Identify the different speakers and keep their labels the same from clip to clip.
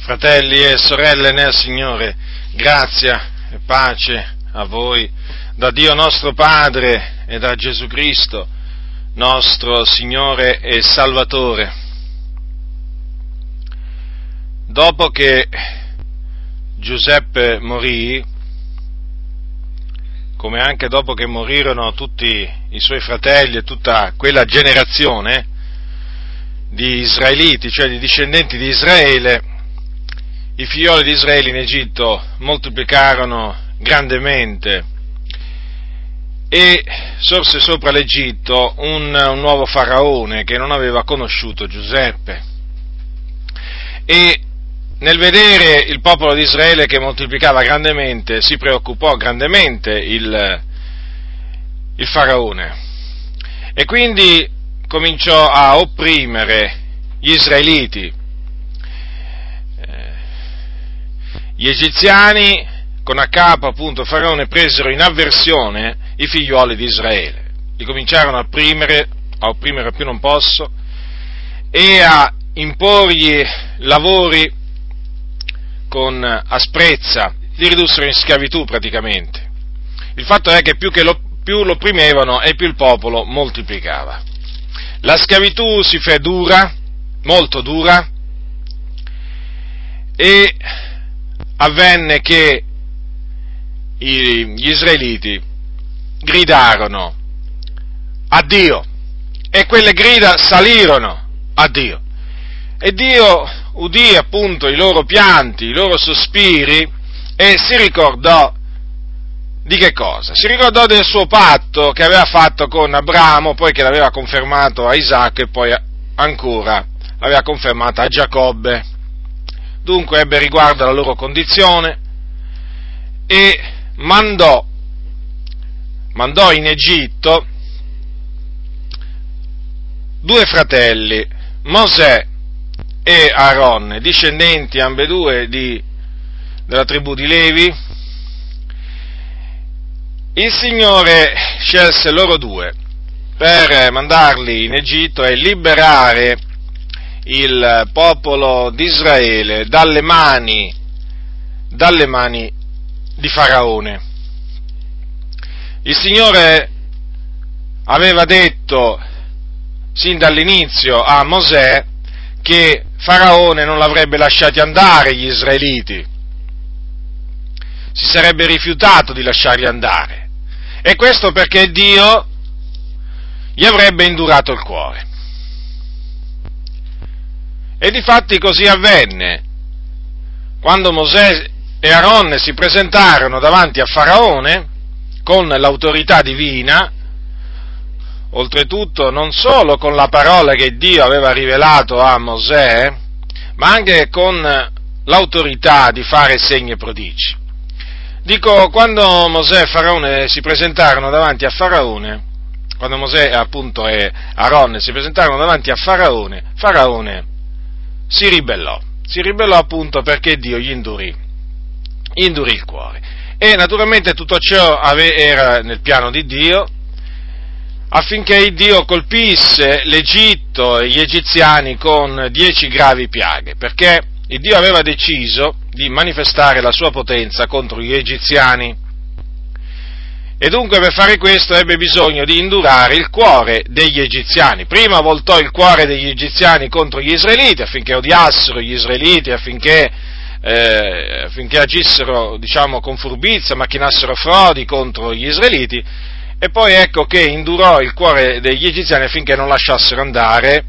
Speaker 1: Fratelli e sorelle nel Signore, grazia e pace a voi da Dio nostro Padre e da Gesù Cristo, nostro Signore e Salvatore. Dopo che Giuseppe morì, come anche dopo che morirono tutti i suoi fratelli e tutta quella generazione di israeliti, cioè di discendenti di Israele, i figlioli di Israele in Egitto moltiplicarono grandemente e sorse sopra l'Egitto un, un, nuovo faraone che non aveva conosciuto Giuseppe. E nel vedere il popolo di Israele che moltiplicava grandemente, si preoccupò grandemente il, il faraone. E quindi cominciò a opprimere gli israeliti. Gli egiziani, con a capo appunto Faraone, presero in avversione i figlioli di Israele. Li cominciarono a opprimere, a opprimere più non posso, e a imporgli lavori con asprezza, li ridussero in schiavitù praticamente. Il fatto è che più, che lo, più lo opprimevano e più il popolo moltiplicava. La schiavitù si fe dura, molto dura, e avvenne che gli israeliti gridarono a Dio e quelle grida salirono a Dio. E Dio udì appunto i loro pianti, i loro sospiri e si ricordò di che cosa? Si ricordò del suo patto che aveva fatto con Abramo, poi che l'aveva confermato a Isacco e poi ancora l'aveva confermato a Giacobbe dunque ebbe riguardo alla loro condizione e mandò, mandò in Egitto due fratelli, Mosè e Aaron, discendenti ambedue di, della tribù di Levi. Il Signore scelse loro due per mandarli in Egitto e liberare il popolo di Israele dalle mani, dalle mani di Faraone. Il Signore aveva detto sin dall'inizio a Mosè che Faraone non l'avrebbe lasciati andare gli israeliti, si sarebbe rifiutato di lasciarli andare. E questo perché Dio gli avrebbe indurato il cuore. E difatti così avvenne. Quando Mosè e Aaron si presentarono davanti a Faraone con l'autorità divina, oltretutto non solo con la parola che Dio aveva rivelato a Mosè, ma anche con l'autorità di fare segni e prodigi. Dico, quando Mosè e Faraone si presentarono davanti a Faraone, quando Mosè appunto e Aaron si presentarono davanti a Faraone, Faraone si ribellò, si ribellò appunto perché Dio gli indurì, indurì il cuore. E naturalmente tutto ciò era nel piano di Dio affinché Dio colpisse l'Egitto e gli egiziani con dieci gravi piaghe, perché Dio aveva deciso di manifestare la sua potenza contro gli egiziani e dunque per fare questo ebbe bisogno di indurare il cuore degli egiziani. Prima voltò il cuore degli egiziani contro gli israeliti affinché odiassero gli israeliti, affinché, eh, affinché agissero diciamo, con furbizia, macchinassero frodi contro gli israeliti. E poi ecco che indurò il cuore degli egiziani affinché non lasciassero andare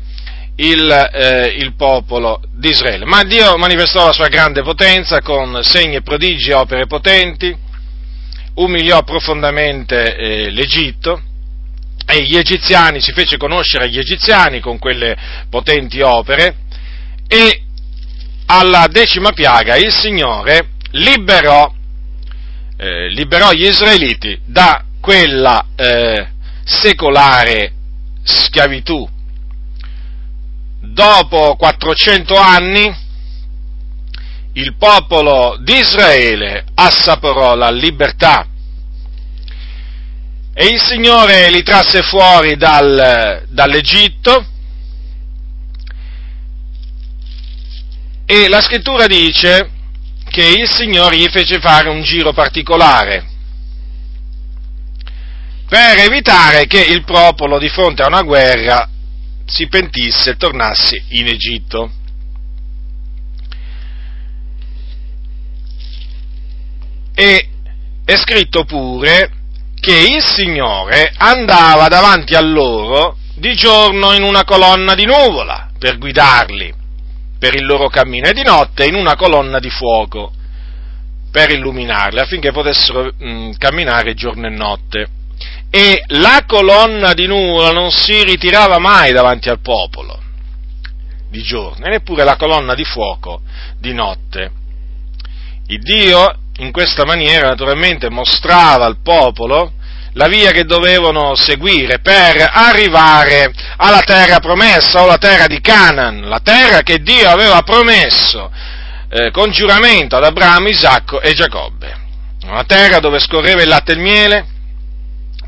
Speaker 1: il, eh, il, popolo di Israele. Ma Dio manifestò la sua grande potenza con segni e prodigi e opere potenti umiliò profondamente eh, l'Egitto e gli egiziani, si fece conoscere agli egiziani con quelle potenti opere e alla decima piaga il Signore liberò, eh, liberò gli israeliti da quella eh, secolare schiavitù. Dopo 400 anni il popolo di Israele assaporò la libertà e il Signore li trasse fuori dal, dall'Egitto E la scrittura dice che il Signore gli fece fare un giro particolare per evitare che il popolo di fronte a una guerra si pentisse e tornasse in Egitto. E è scritto pure che il Signore andava davanti a loro di giorno in una colonna di nuvola per guidarli per il loro cammino e di notte in una colonna di fuoco per illuminarli affinché potessero mh, mm, camminare giorno e notte. E la colonna di nuvola non si ritirava mai davanti al popolo di giorno e neppure la colonna di fuoco di notte. Il Dio in questa maniera naturalmente mostrava al popolo la via che dovevano seguire per arrivare alla terra promessa o la terra di Canaan, la terra che Dio aveva promesso eh, con giuramento ad Abramo, Isacco e Giacobbe. Una terra dove scorreva il latte e il miele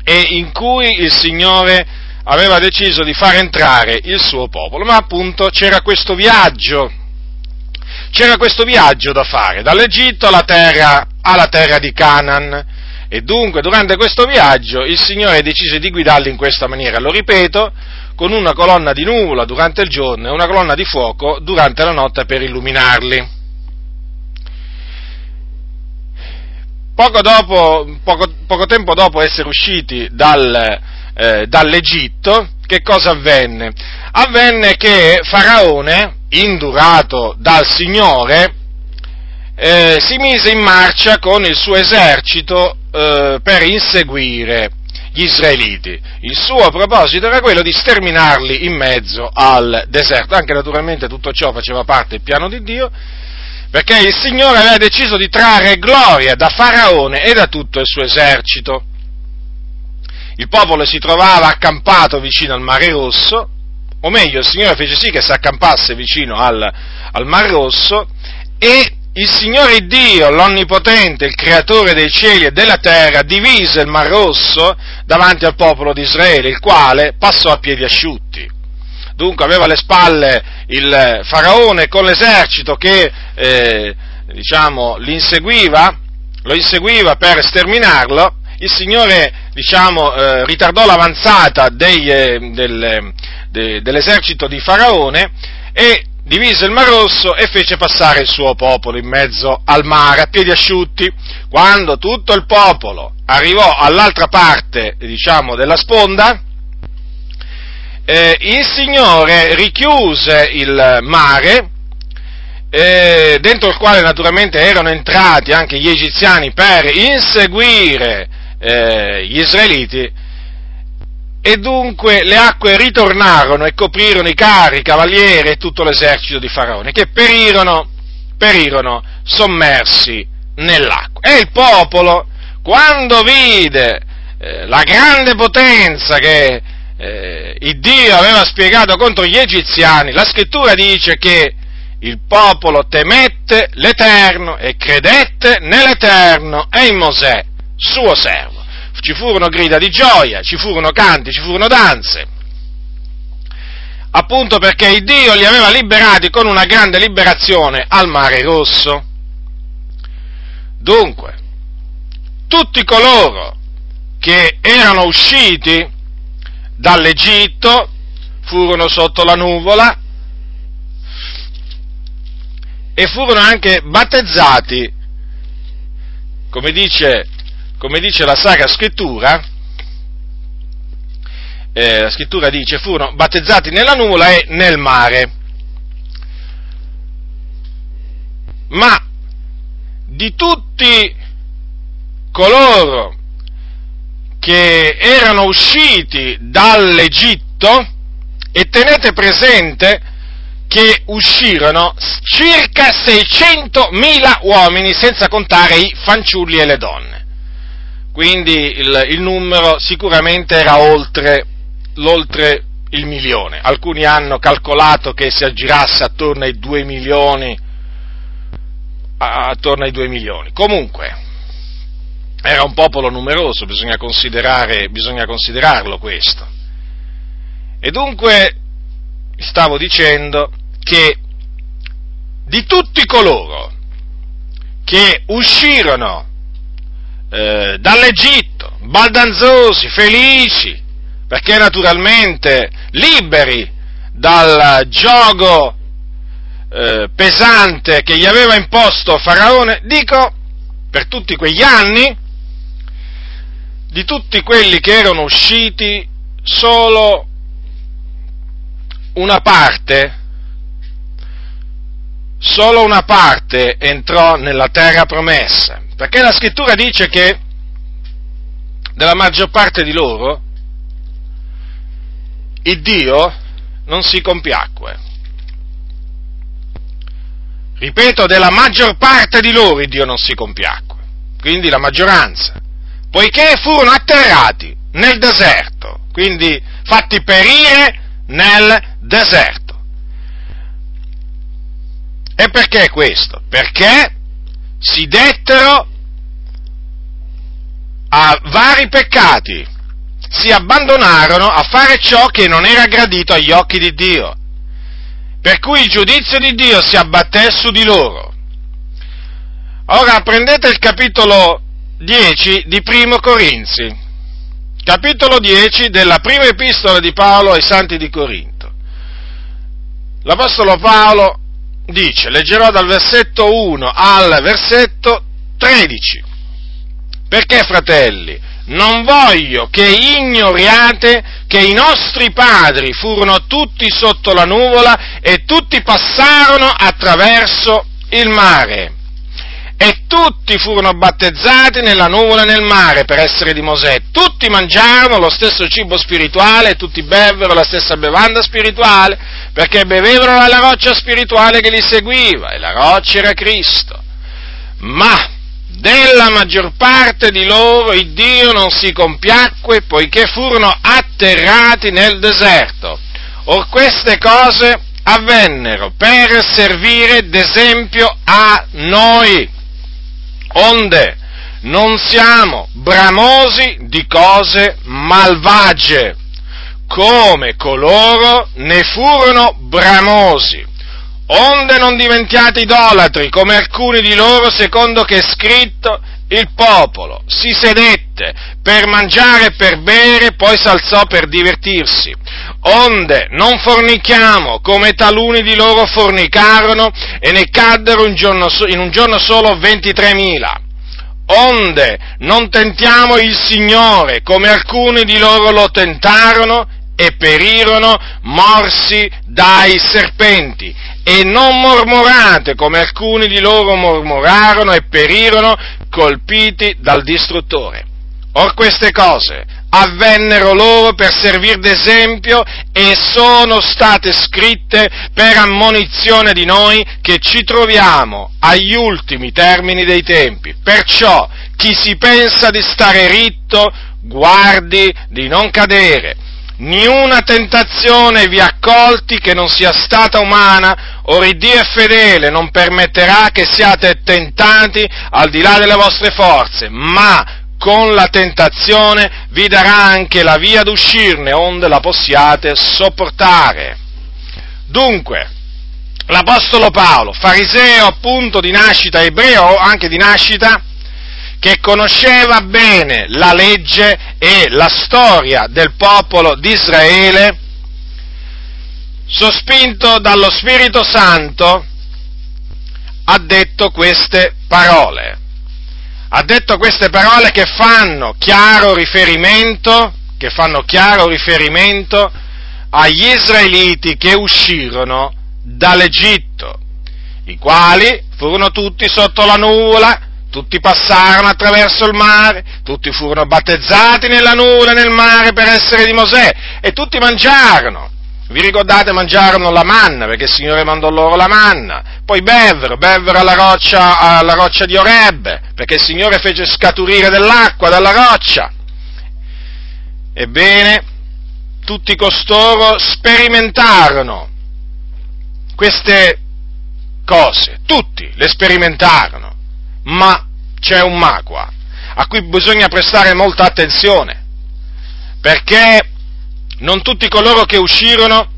Speaker 1: e in cui il Signore aveva deciso di far entrare il suo popolo, ma appunto c'era questo viaggio, c'era questo viaggio da fare dall'Egitto alla terra, alla terra di Canaan e dunque durante questo viaggio il Signore decise di guidarli in questa maniera, lo ripeto, con una colonna di nuvola durante il giorno e una colonna di fuoco durante la notte per illuminarli. Poco, dopo, poco, poco tempo dopo essere usciti dal, eh, dall'Egitto, che cosa avvenne? Avvenne che Faraone, indurato dal Signore, eh, si mise in marcia con il suo esercito eh, per inseguire gli israeliti. Il suo proposito era quello di sterminarli in mezzo al deserto, anche naturalmente tutto ciò faceva parte del piano di Dio, perché il Signore aveva deciso di trarre gloria da Faraone e da tutto il suo esercito. Il popolo si trovava accampato vicino al Mare Rosso, o meglio, il Signore fece sì che si accampasse vicino al, al Mar Rosso e il Signore Dio, l'Onnipotente, il Creatore dei cieli e della terra, divise il Mar Rosso davanti al popolo di Israele, il quale passò a piedi asciutti. Dunque aveva alle spalle il faraone con l'esercito che eh, diciamo, lo inseguiva per sterminarlo, il Signore diciamo, eh, ritardò l'avanzata dei, eh, del, de, dell'esercito di Faraone e divise il Mar Rosso e fece passare il suo popolo in mezzo al mare a piedi asciutti. Quando tutto il popolo arrivò all'altra parte, diciamo, della sponda, eh, il Signore richiuse il mare, eh, dentro il quale naturalmente erano entrati anche gli egiziani per inseguire eh, gli israeliti, e dunque le acque ritornarono e coprirono i carri, i cavalieri e tutto l'esercito di Faraone, che perirono, perirono sommersi nell'acqua. E il popolo, quando vide eh, la grande potenza che eh, il Dio aveva spiegato contro gli egiziani, la scrittura dice che il popolo temette l'Eterno e credette nell'Eterno e in Mosè, suo servo ci furono grida di gioia, ci furono canti, ci furono danze, appunto perché il Dio li aveva liberati con una grande liberazione al Mare Rosso. Dunque, tutti coloro che erano usciti dall'Egitto furono sotto la nuvola e furono anche battezzati, come dice come dice la Sacra Scrittura, eh, la Scrittura dice, furono battezzati nella nuvola e nel mare. Ma di tutti coloro che erano usciti dall'Egitto, e tenete presente che uscirono circa 600.000 uomini, senza contare i fanciulli e le donne quindi il, il numero sicuramente era oltre, l'oltre il milione. Alcuni hanno calcolato che si aggirasse attorno ai 2 milioni, attorno ai 2 milioni. Comunque, era un popolo numeroso, bisogna, bisogna considerarlo questo. E dunque, stavo dicendo che di tutti coloro che uscirono eh, dall'Egitto, baldanzosi, felici, perché naturalmente liberi dal gioco eh, pesante che gli aveva imposto Faraone, dico, per tutti quegli anni, di tutti quelli che erano usciti, solo una parte, solo una parte entrò nella terra promessa, perché la scrittura dice che della maggior parte di loro il Dio non si compiacque. Ripeto, della maggior parte di loro il Dio non si compiacque, quindi la maggioranza, poiché furono atterrati nel deserto, quindi fatti perire nel deserto. E perché questo? Perché si dettero a vari peccati, si abbandonarono a fare ciò che non era gradito agli occhi di Dio, per cui il giudizio di Dio si abbatté su di loro. Ora prendete il capitolo 10 di Primo Corinzi, capitolo 10 della prima epistola di Paolo ai santi di Corinto. L'Apostolo Paolo dice, leggerò dal versetto 1 al versetto 13. Perché, fratelli, non voglio che ignoriate che i nostri padri furono tutti sotto la nuvola e tutti passarono attraverso il mare. E tutti furono battezzati nella nuvola e nel mare per essere di Mosè. Tutti mangiarono lo stesso cibo spirituale tutti bevvero la stessa bevanda spirituale perché bevevano dalla roccia spirituale che li seguiva e la roccia era Cristo. Ma della maggior parte di loro il Dio non si compiacque poiché furono atterrati nel deserto. Or queste cose avvennero per servire d'esempio a noi, onde non siamo bramosi di cose malvagie, come coloro ne furono bramosi. Onde non diventiate idolatri come alcuni di loro, secondo che è scritto, il popolo si sedette per mangiare e per bere, poi s'alzò per divertirsi. Onde non fornichiamo come taluni di loro fornicarono e ne caddero in, giorno, in un giorno solo 23.000. Onde non tentiamo il Signore come alcuni di loro lo tentarono e perirono morsi dai serpenti e non mormorate come alcuni di loro mormorarono e perirono colpiti dal distruttore. Or queste cose avvennero loro per servir d'esempio e sono state scritte per ammonizione di noi che ci troviamo agli ultimi termini dei tempi. Perciò chi si pensa di stare ritto, guardi di non cadere niuna tentazione vi ha colti che non sia stata umana, il Dio è fedele, non permetterà che siate tentati al di là delle vostre forze, ma con la tentazione vi darà anche la via d'uscirne, onde la possiate sopportare. Dunque, l'Apostolo Paolo, fariseo appunto di nascita, ebreo anche di nascita, che conosceva bene la legge e la storia del popolo di Israele, sospinto dallo Spirito Santo, ha detto queste parole. Ha detto queste parole che fanno chiaro riferimento, che fanno chiaro riferimento agli israeliti che uscirono dall'Egitto, i quali furono tutti sotto la nuvola, tutti passarono attraverso il mare, tutti furono battezzati nella e nel mare per essere di Mosè e tutti mangiarono. Vi ricordate, mangiarono la manna perché il Signore mandò loro la manna, poi bevvero, bevvero alla roccia, alla roccia di Orebbe perché il Signore fece scaturire dell'acqua dalla roccia. Ebbene, tutti costoro sperimentarono queste cose, tutti le sperimentarono ma c'è un ma qua, a cui bisogna prestare molta attenzione, perché non tutti coloro che uscirono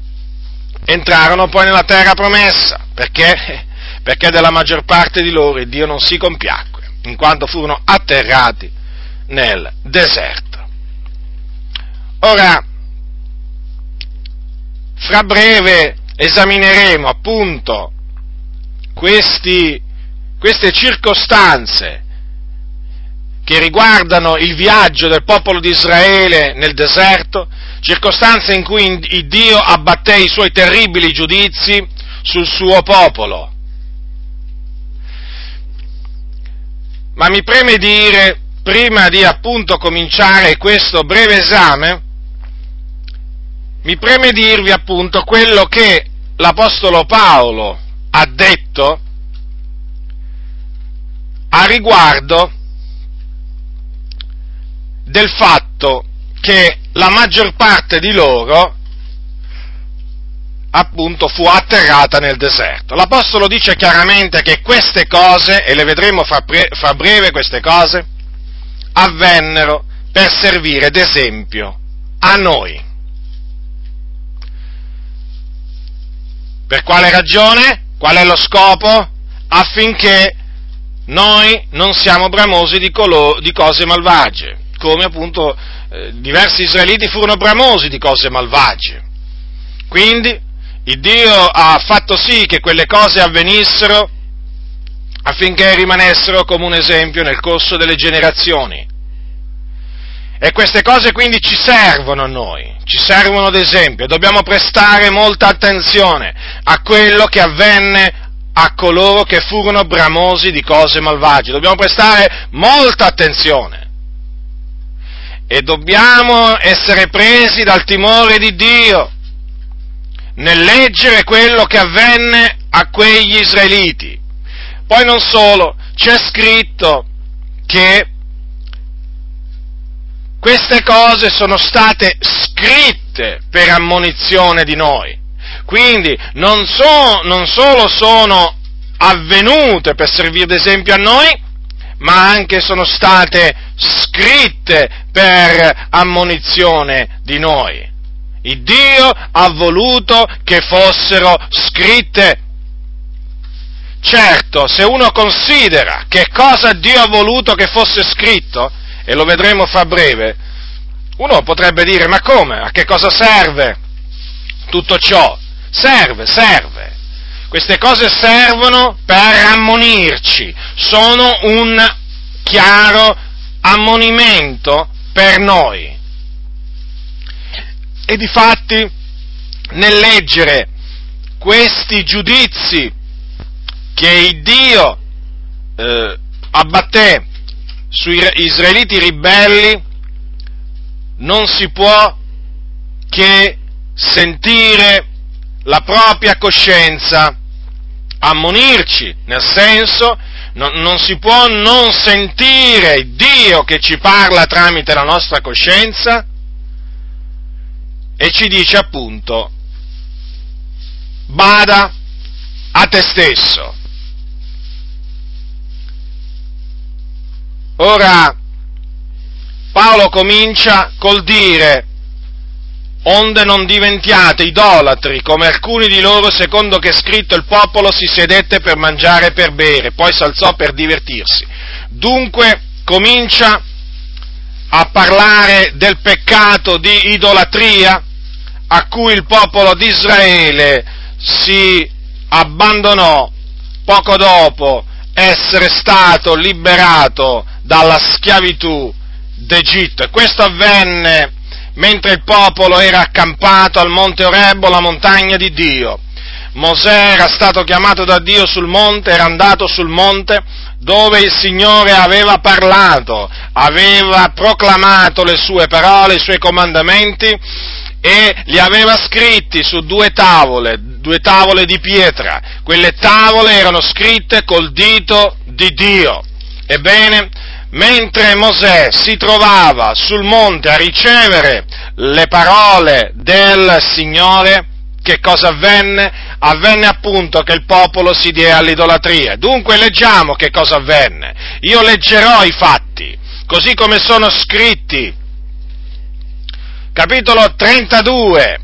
Speaker 1: entrarono poi nella terra promessa, perché, perché della maggior parte di loro Dio non si compiacque, in quanto furono atterrati nel deserto. Ora, fra breve esamineremo appunto questi, queste circostanze che riguardano il viaggio del popolo di Israele nel deserto, circostanze in cui Dio abbatté i suoi terribili giudizi sul suo popolo. Ma mi preme dire, prima di appunto cominciare questo breve esame, mi preme dirvi appunto quello che l'Apostolo Paolo ha detto a riguardo del fatto che la maggior parte di loro appunto fu atterrata nel deserto. L'Apostolo dice chiaramente che queste cose, e le vedremo fra, pre- fra breve queste cose, avvennero per servire d'esempio a noi. Per quale ragione? Qual è lo scopo? Affinché noi non siamo bramosi di, colo- di cose malvagie, come appunto eh, diversi israeliti furono bramosi di cose malvagie. Quindi il Dio ha fatto sì che quelle cose avvenissero affinché rimanessero come un esempio nel corso delle generazioni. E queste cose quindi ci servono a noi, ci servono ad esempio, dobbiamo prestare molta attenzione a quello che avvenne a coloro che furono bramosi di cose malvagie, dobbiamo prestare molta attenzione e dobbiamo essere presi dal timore di Dio nel leggere quello che avvenne a quegli israeliti. Poi non solo, c'è scritto che queste cose sono state scritte per ammonizione di noi. Quindi non, so, non solo sono avvenute per servire d'esempio a noi, ma anche sono state scritte per ammonizione di noi. Il Dio ha voluto che fossero scritte. Certo, se uno considera che cosa Dio ha voluto che fosse scritto, e lo vedremo fra breve, uno potrebbe dire, ma come? A che cosa serve tutto ciò? Serve, serve. Queste cose servono per ammonirci, sono un chiaro ammonimento per noi. E di fatti, nel leggere questi giudizi che Dio eh, abbatté sui israeliti ribelli, non si può che sentire la propria coscienza ammonirci, nel senso non, non, si può non sentire Dio che ci parla tramite la nostra coscienza e ci dice appunto bada a te stesso. Ora Paolo comincia col dire onde non diventiate idolatri come alcuni di loro, secondo che è scritto il popolo si sedette per mangiare e per bere, poi s'alzò per divertirsi. Dunque comincia a parlare del peccato di idolatria a cui il popolo di Israele si abbandonò poco dopo essere stato liberato dalla schiavitù d'Egitto. E questo avvenne mentre il popolo era accampato al monte Orebo, la montagna di Dio. Mosè era stato chiamato da Dio sul monte, era andato sul monte dove il Signore aveva parlato, aveva proclamato le sue parole, i suoi comandamenti e li aveva scritti su due tavole, due tavole di pietra. Quelle tavole erano scritte col dito di Dio. Ebbene, mentre Mosè si trovava sul monte a ricevere le parole del Signore, che cosa avvenne? Avvenne appunto che il popolo si diede all'idolatria. Dunque leggiamo che cosa avvenne. Io leggerò i fatti, così come sono scritti. Capitolo 32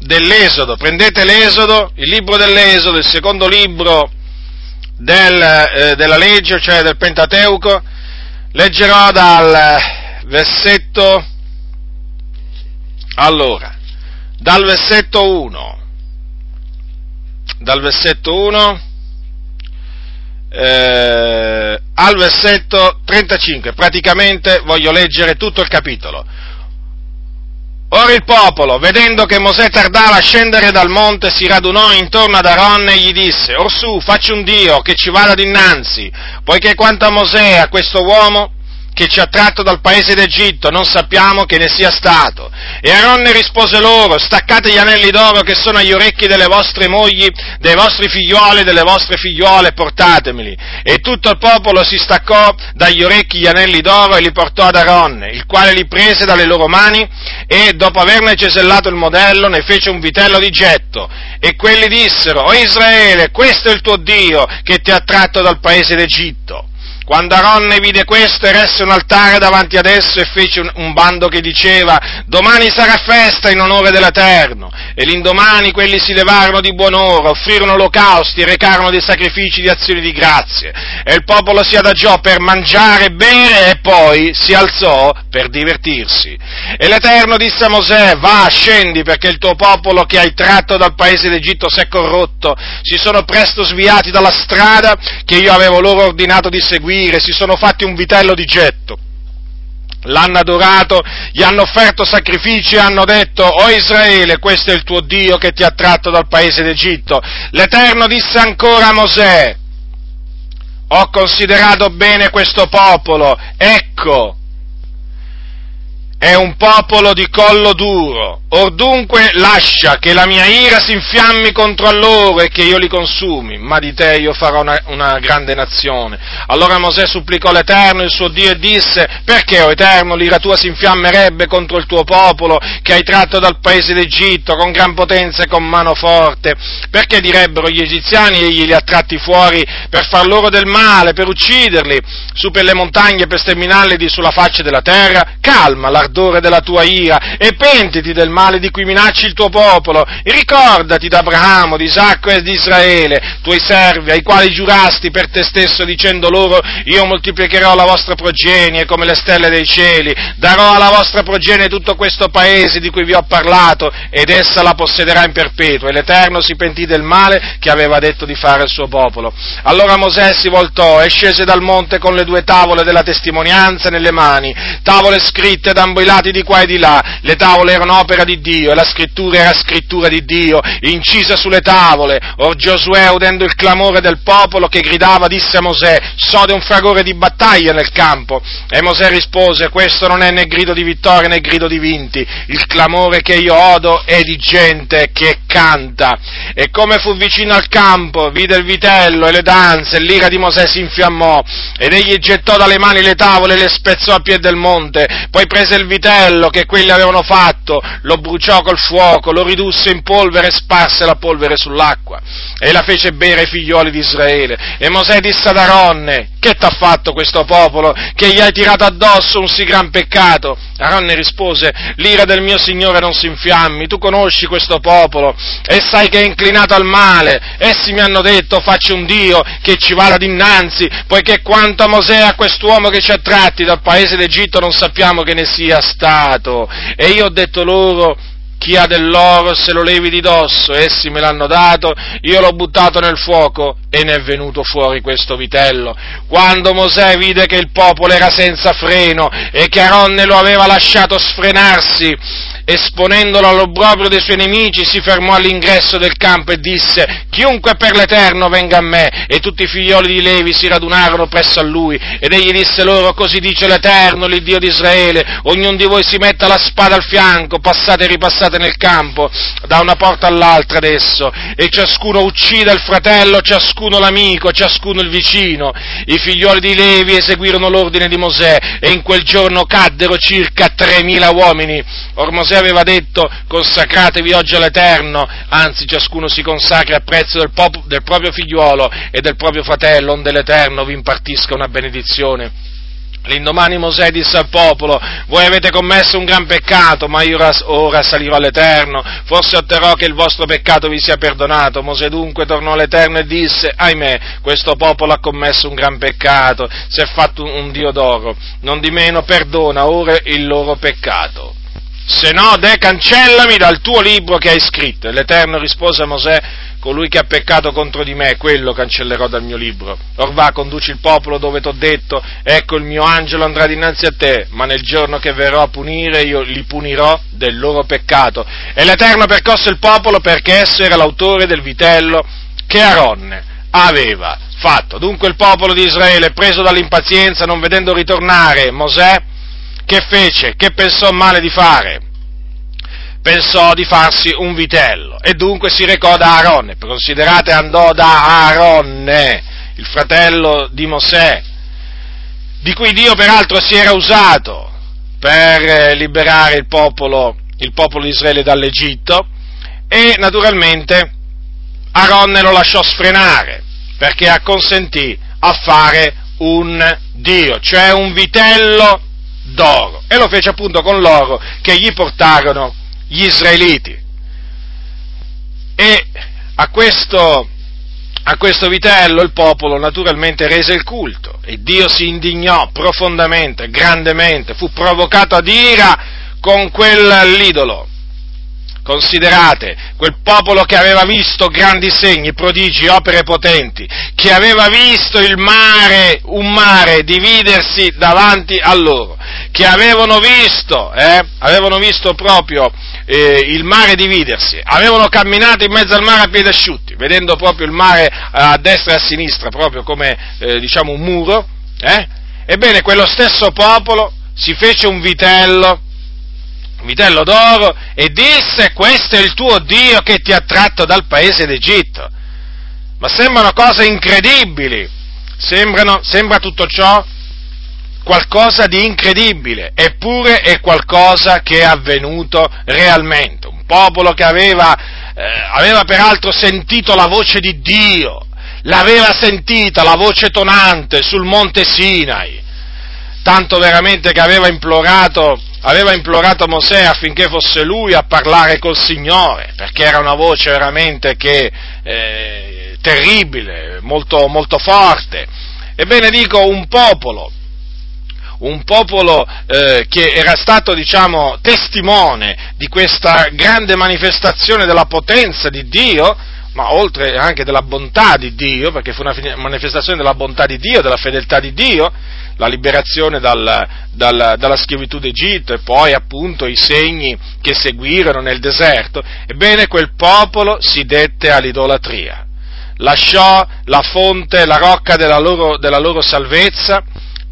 Speaker 1: dell'Esodo. Prendete l'Esodo, il libro dell'Esodo, il secondo libro del, eh, della legge, cioè del Pentateuco, leggerò dal versetto, allora, dal versetto 1, dal versetto 1 eh, al versetto 35, praticamente voglio leggere tutto il capitolo. Ora il popolo, vedendo che Mosè tardava a scendere dal monte, si radunò intorno ad Aronne e gli disse, Orsù, facci un Dio che ci vada dinanzi, poiché quanto a Mosè, a questo uomo, che ci ha tratto dal paese d'Egitto, non sappiamo che ne sia stato. E Aronne rispose loro, staccate gli anelli d'oro che sono agli orecchi delle vostre mogli, dei vostri figlioli e delle vostre figliuole, portatemeli. E tutto il popolo si staccò dagli orecchi gli anelli d'oro e li portò ad Aronne, il quale li prese dalle loro mani e, dopo averne cesellato il modello, ne fece un vitello di getto. E quelli dissero, O Israele, questo è il tuo Dio che ti ha tratto dal paese d'Egitto. Quando Aronne vide questo, eresse un altare davanti ad esso e fece un, un, bando che diceva, domani sarà festa in onore dell'Eterno. E l'indomani quelli si levarono di buon'ora, offrirono olocausti e recarono dei sacrifici di azioni di grazie. E il popolo si adagiò per mangiare e bere e poi si alzò per divertirsi. E l'Eterno disse a Mosè, va, scendi perché il tuo popolo che hai tratto dal paese d'Egitto si è corrotto, si sono presto sviati dalla strada che io avevo loro ordinato di seguire morire, si sono fatti un vitello di getto. L'hanno adorato, gli hanno offerto sacrifici e hanno detto, o oh Israele, questo è il tuo Dio che ti ha tratto dal paese d'Egitto. L'Eterno disse ancora a Mosè, ho considerato bene questo popolo, ecco, è un popolo di collo duro, or dunque lascia che la mia ira si infiammi contro loro e che io li consumi, ma di te io farò una, una grande nazione. Allora Mosè supplicò l'Eterno, il suo Dio, e disse, perché, o oh Eterno, l'ira tua si infiammerebbe contro il tuo popolo, che hai tratto dal paese d'Egitto, con gran potenza e con mano forte? Perché direbbero gli egiziani, egli li ha tratti fuori per far loro del male, per ucciderli, su per le montagne, per sterminarli di sulla faccia della terra? Calma, l'ardore della tua ira e pentiti del male di cui minacci il tuo popolo. Ricordati d'Abramo, di Isacco e di Israele, tuoi servi, ai quali giurasti per te stesso dicendo loro io moltiplicherò la vostra progenie come le stelle dei cieli, darò alla vostra progenie tutto questo paese di cui vi ho parlato ed essa la possederà in perpetuo. E l'Eterno si pentì del male che aveva detto di fare al suo popolo. Allora Mosè si voltò e scese dal monte con le due tavole della testimonianza nelle mani, tavole scritte da i lati di qua e di là, le tavole erano opera di Dio e la scrittura era scrittura di Dio, incisa sulle tavole. Or Giosuè, udendo il clamore del popolo che gridava, disse a Mosè, sode un fragore di battaglia nel campo. E Mosè rispose, questo non è né grido di vittoria né grido di vinti, il clamore che io odo è di gente che canta. E come fu vicino al campo, vide il vitello e le danze, e l'ira di Mosè si infiammò, ed egli gettò dalle mani le tavole e le spezzò a piede del monte, poi prese il vitello che quelli avevano fatto, lo bruciò col fuoco, lo ridusse in polvere e sparse la polvere sull'acqua e la fece bere ai figlioli di Israele. E Mosè disse ad Aronne, che t'ha fatto questo popolo che gli hai tirato addosso un sì gran peccato? Aronne rispose, l'ira del mio Signore non si infiammi, tu conosci questo popolo e sai che è inclinato al male. Essi mi hanno detto, facci un Dio che ci vada dinanzi, poiché quanto a Mosè, a quest'uomo che ci ha tratti dal paese d'Egitto, non sappiamo che ne sia stato. E io ho detto loro, chi ha dell'oro se lo levi di dosso, essi me l'hanno dato, io l'ho buttato nel fuoco e ne è venuto fuori questo vitello. Quando Mosè vide che il popolo era senza freno e che Aronne lo aveva lasciato sfrenarsi, esponendolo all'obbrobrio dei suoi nemici, si fermò all'ingresso del campo e disse, chiunque per l'Eterno venga a me, e tutti i figlioli di Levi si radunarono presso a lui, ed egli disse loro, così dice l'Eterno, l'Iddio di Israele, ognuno di voi si metta la spada al fianco, passate e ripassate nel campo, da una porta all'altra adesso, e ciascuno uccida il fratello, ciascuno l'amico, ciascuno il vicino. I figlioli di Levi eseguirono l'ordine di Mosè, e in quel giorno caddero circa tremila uomini. Or Mosè aveva detto consacratevi oggi all'Eterno, anzi ciascuno si consacri a prezzo del, pop- del proprio figliuolo e del proprio fratello, onde l'Eterno vi impartisca una benedizione. L'indomani Mosè disse al popolo, voi avete commesso un gran peccato, ma io ora salirò all'Eterno, forse otterrò che il vostro peccato vi sia perdonato. Mosè dunque tornò all'Eterno e disse, ahimè, questo popolo ha commesso un gran peccato, si è fatto un Dio d'oro, non di meno perdona ora il loro peccato se no, de cancellami dal tuo libro che hai scritto. E l'Eterno rispose a Mosè, colui che ha peccato contro di me, quello cancellerò dal mio libro. Or va, conduci il popolo dove t'ho detto, ecco il mio angelo andrà dinanzi a te, ma nel giorno che verrò a punire io li punirò del loro peccato. E l'Eterno percosse il popolo perché esso era l'autore del vitello che Aronne aveva fatto. Dunque il popolo di Israele, preso dall'impazienza, non vedendo ritornare Mosè, che fece? Che pensò male di fare? Pensò di farsi un vitello e dunque si recò da Aaronne. Considerate, andò da Aaronne, il fratello di Mosè, di cui Dio peraltro si era usato per eh, liberare il popolo, il popolo di Israele dall'Egitto e naturalmente Aaronne lo lasciò sfrenare perché acconsentì a fare un Dio, cioè un vitello d'oro e lo fece appunto con l'oro che gli portarono gli israeliti. E a questo, a questo vitello il popolo naturalmente rese il culto e Dio si indignò profondamente, grandemente, fu provocato ad ira con quell'idolo Considerate quel popolo che aveva visto grandi segni, prodigi, opere potenti, che aveva visto il mare, un mare dividersi davanti a loro, che avevano visto, eh, avevano visto proprio eh, il mare dividersi, avevano camminato in mezzo al mare a piedi asciutti, vedendo proprio il mare a destra e a sinistra, proprio come eh, diciamo un muro, eh? ebbene quello stesso popolo si fece un vitello vitello d'oro e disse questo è il tuo Dio che ti ha tratto dal paese d'Egitto. Ma sembrano cose incredibili, Sembrano, sembra tutto ciò qualcosa di incredibile, eppure è qualcosa che è avvenuto realmente. Un popolo che aveva, eh, aveva peraltro sentito la voce di Dio, l'aveva sentita la voce tonante sul monte Sinai, tanto veramente che aveva implorato aveva implorato Mosè affinché fosse lui a parlare col Signore, perché era una voce veramente che, eh, terribile, molto, molto forte. Ebbene dico, un popolo, un popolo eh, che era stato, diciamo, testimone di questa grande manifestazione della potenza di Dio, ma oltre anche della bontà di Dio, perché fu una manifestazione della bontà di Dio, della fedeltà di Dio, la liberazione dal, dal, dalla schiavitù d'Egitto e poi appunto i segni che seguirono nel deserto, ebbene quel popolo si dette all'idolatria, lasciò la fonte, la rocca della loro, della loro salvezza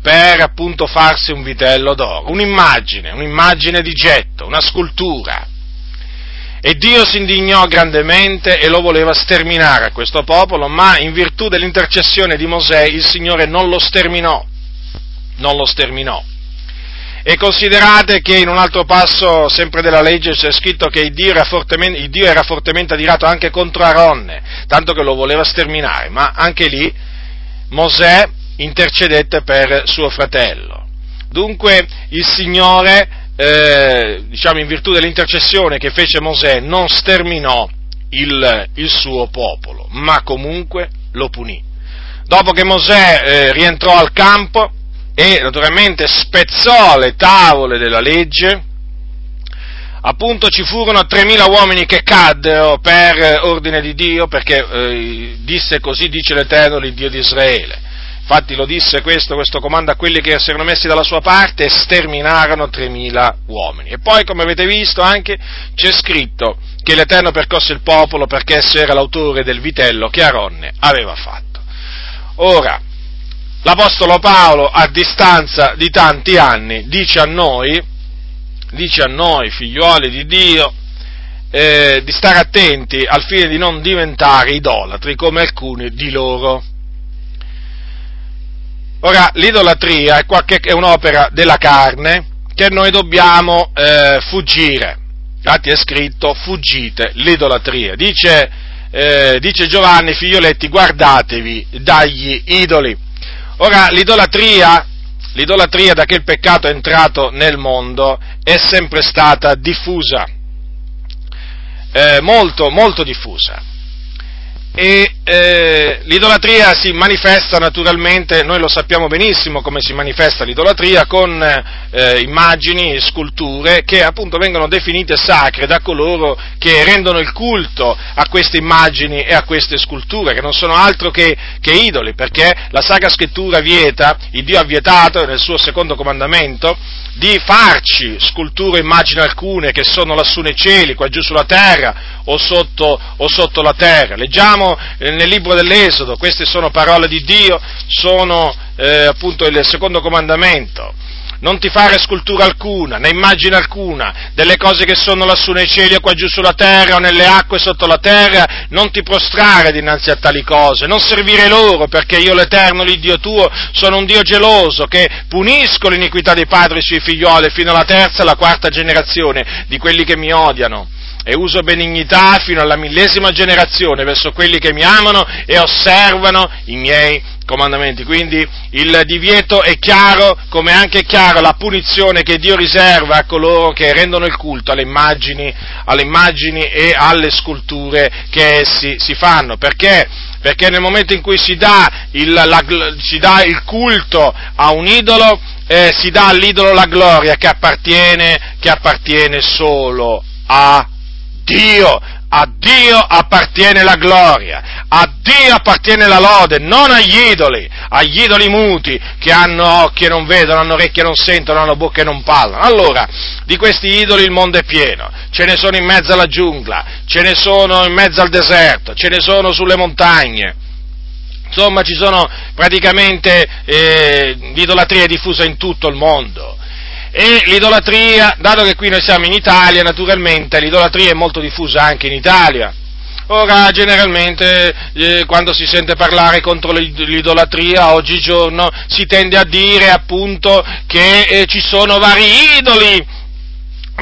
Speaker 1: per appunto farsi un vitello d'oro, un'immagine, un'immagine di getto, una scultura. E Dio si indignò grandemente e lo voleva sterminare a questo popolo, ma in virtù dell'intercessione di Mosè il Signore non lo sterminò non lo sterminò. E considerate che in un altro passo, sempre della legge, c'è scritto che il Dio, il Dio era fortemente adirato anche contro Aronne, tanto che lo voleva sterminare, ma anche lì Mosè intercedette per suo fratello. Dunque il Signore, eh, diciamo in virtù dell'intercessione che fece Mosè, non sterminò il, il suo popolo, ma comunque lo punì. Dopo che Mosè eh, rientrò al campo, e naturalmente spezzò le tavole della legge, appunto ci furono 3.000 uomini che caddero per ordine di Dio, perché eh, disse così dice l'Eterno, il Dio di Israele. Infatti lo disse questo, questo comando a quelli che si erano messi dalla sua parte e sterminarono 3.000 uomini. E poi, come avete visto, anche c'è scritto che l'Eterno percosse il popolo perché esso era l'autore del vitello che Aronne aveva fatto. Ora, l'Apostolo Paolo, a distanza di tanti anni, dice a noi, dice a noi, figliuoli di Dio, eh, di stare attenti al fine di non diventare idolatri come alcuni di loro. Ora, l'idolatria è, qualche, è un'opera della carne che noi dobbiamo eh, fuggire. Infatti è scritto fuggite l'idolatria. Dice, eh, dice Giovanni, figlioletti, guardatevi dagli idoli. Ora, l'idolatria, l'idolatria da che il peccato è entrato nel mondo è sempre stata diffusa, eh, molto, molto diffusa e eh, l'idolatria si manifesta naturalmente, noi lo sappiamo benissimo come si manifesta l'idolatria, con eh, immagini, sculture che appunto vengono definite sacre da coloro che rendono il culto a queste immagini e a queste sculture, che non sono altro che, che idoli, perché la Sacra Scrittura vieta, il Dio ha vietato nel suo secondo comandamento, di farci sculture, immagini alcune che sono lassù nei cieli, qua giù sulla terra o sotto, o sotto la terra. Leggiamo eh, nel libro dell'Esodo, queste sono parole di Dio, sono eh, appunto il secondo comandamento. Non ti fare scultura alcuna, né immagine alcuna delle cose che sono lassù nei cieli o qua giù sulla terra o nelle acque sotto la terra, non ti prostrare dinanzi a tali cose, non servire loro perché io l'Eterno, l'Iddio tuo, sono un Dio geloso che punisco l'iniquità dei padri sui figlioli fino alla terza e alla quarta generazione di quelli che mi odiano e uso benignità fino alla millesima generazione verso quelli che mi amano e osservano i miei comandamenti. Quindi il divieto è chiaro, come anche è chiaro la punizione che Dio riserva a coloro che rendono il culto alle immagini, alle immagini e alle sculture che essi si fanno. Perché? Perché nel momento in cui si dà il, la, si dà il culto a un idolo, eh, si dà all'idolo la gloria che appartiene, che appartiene solo a Dio a Dio appartiene la gloria, a Dio appartiene la lode, non agli idoli, agli idoli muti che hanno occhi e non vedono, hanno orecchie e non sentono, hanno bocca e non parlano. Allora, di questi idoli il mondo è pieno, ce ne sono in mezzo alla giungla, ce ne sono in mezzo al deserto, ce ne sono sulle montagne. Insomma, ci sono praticamente eh, l'idolatria diffusa in tutto il mondo. E l'idolatria, dato che qui noi siamo in Italia, naturalmente l'idolatria è molto diffusa anche in Italia. Ora, generalmente, eh, quando si sente parlare contro l'idolatria, oggigiorno, si tende a dire appunto che eh, ci sono vari idoli,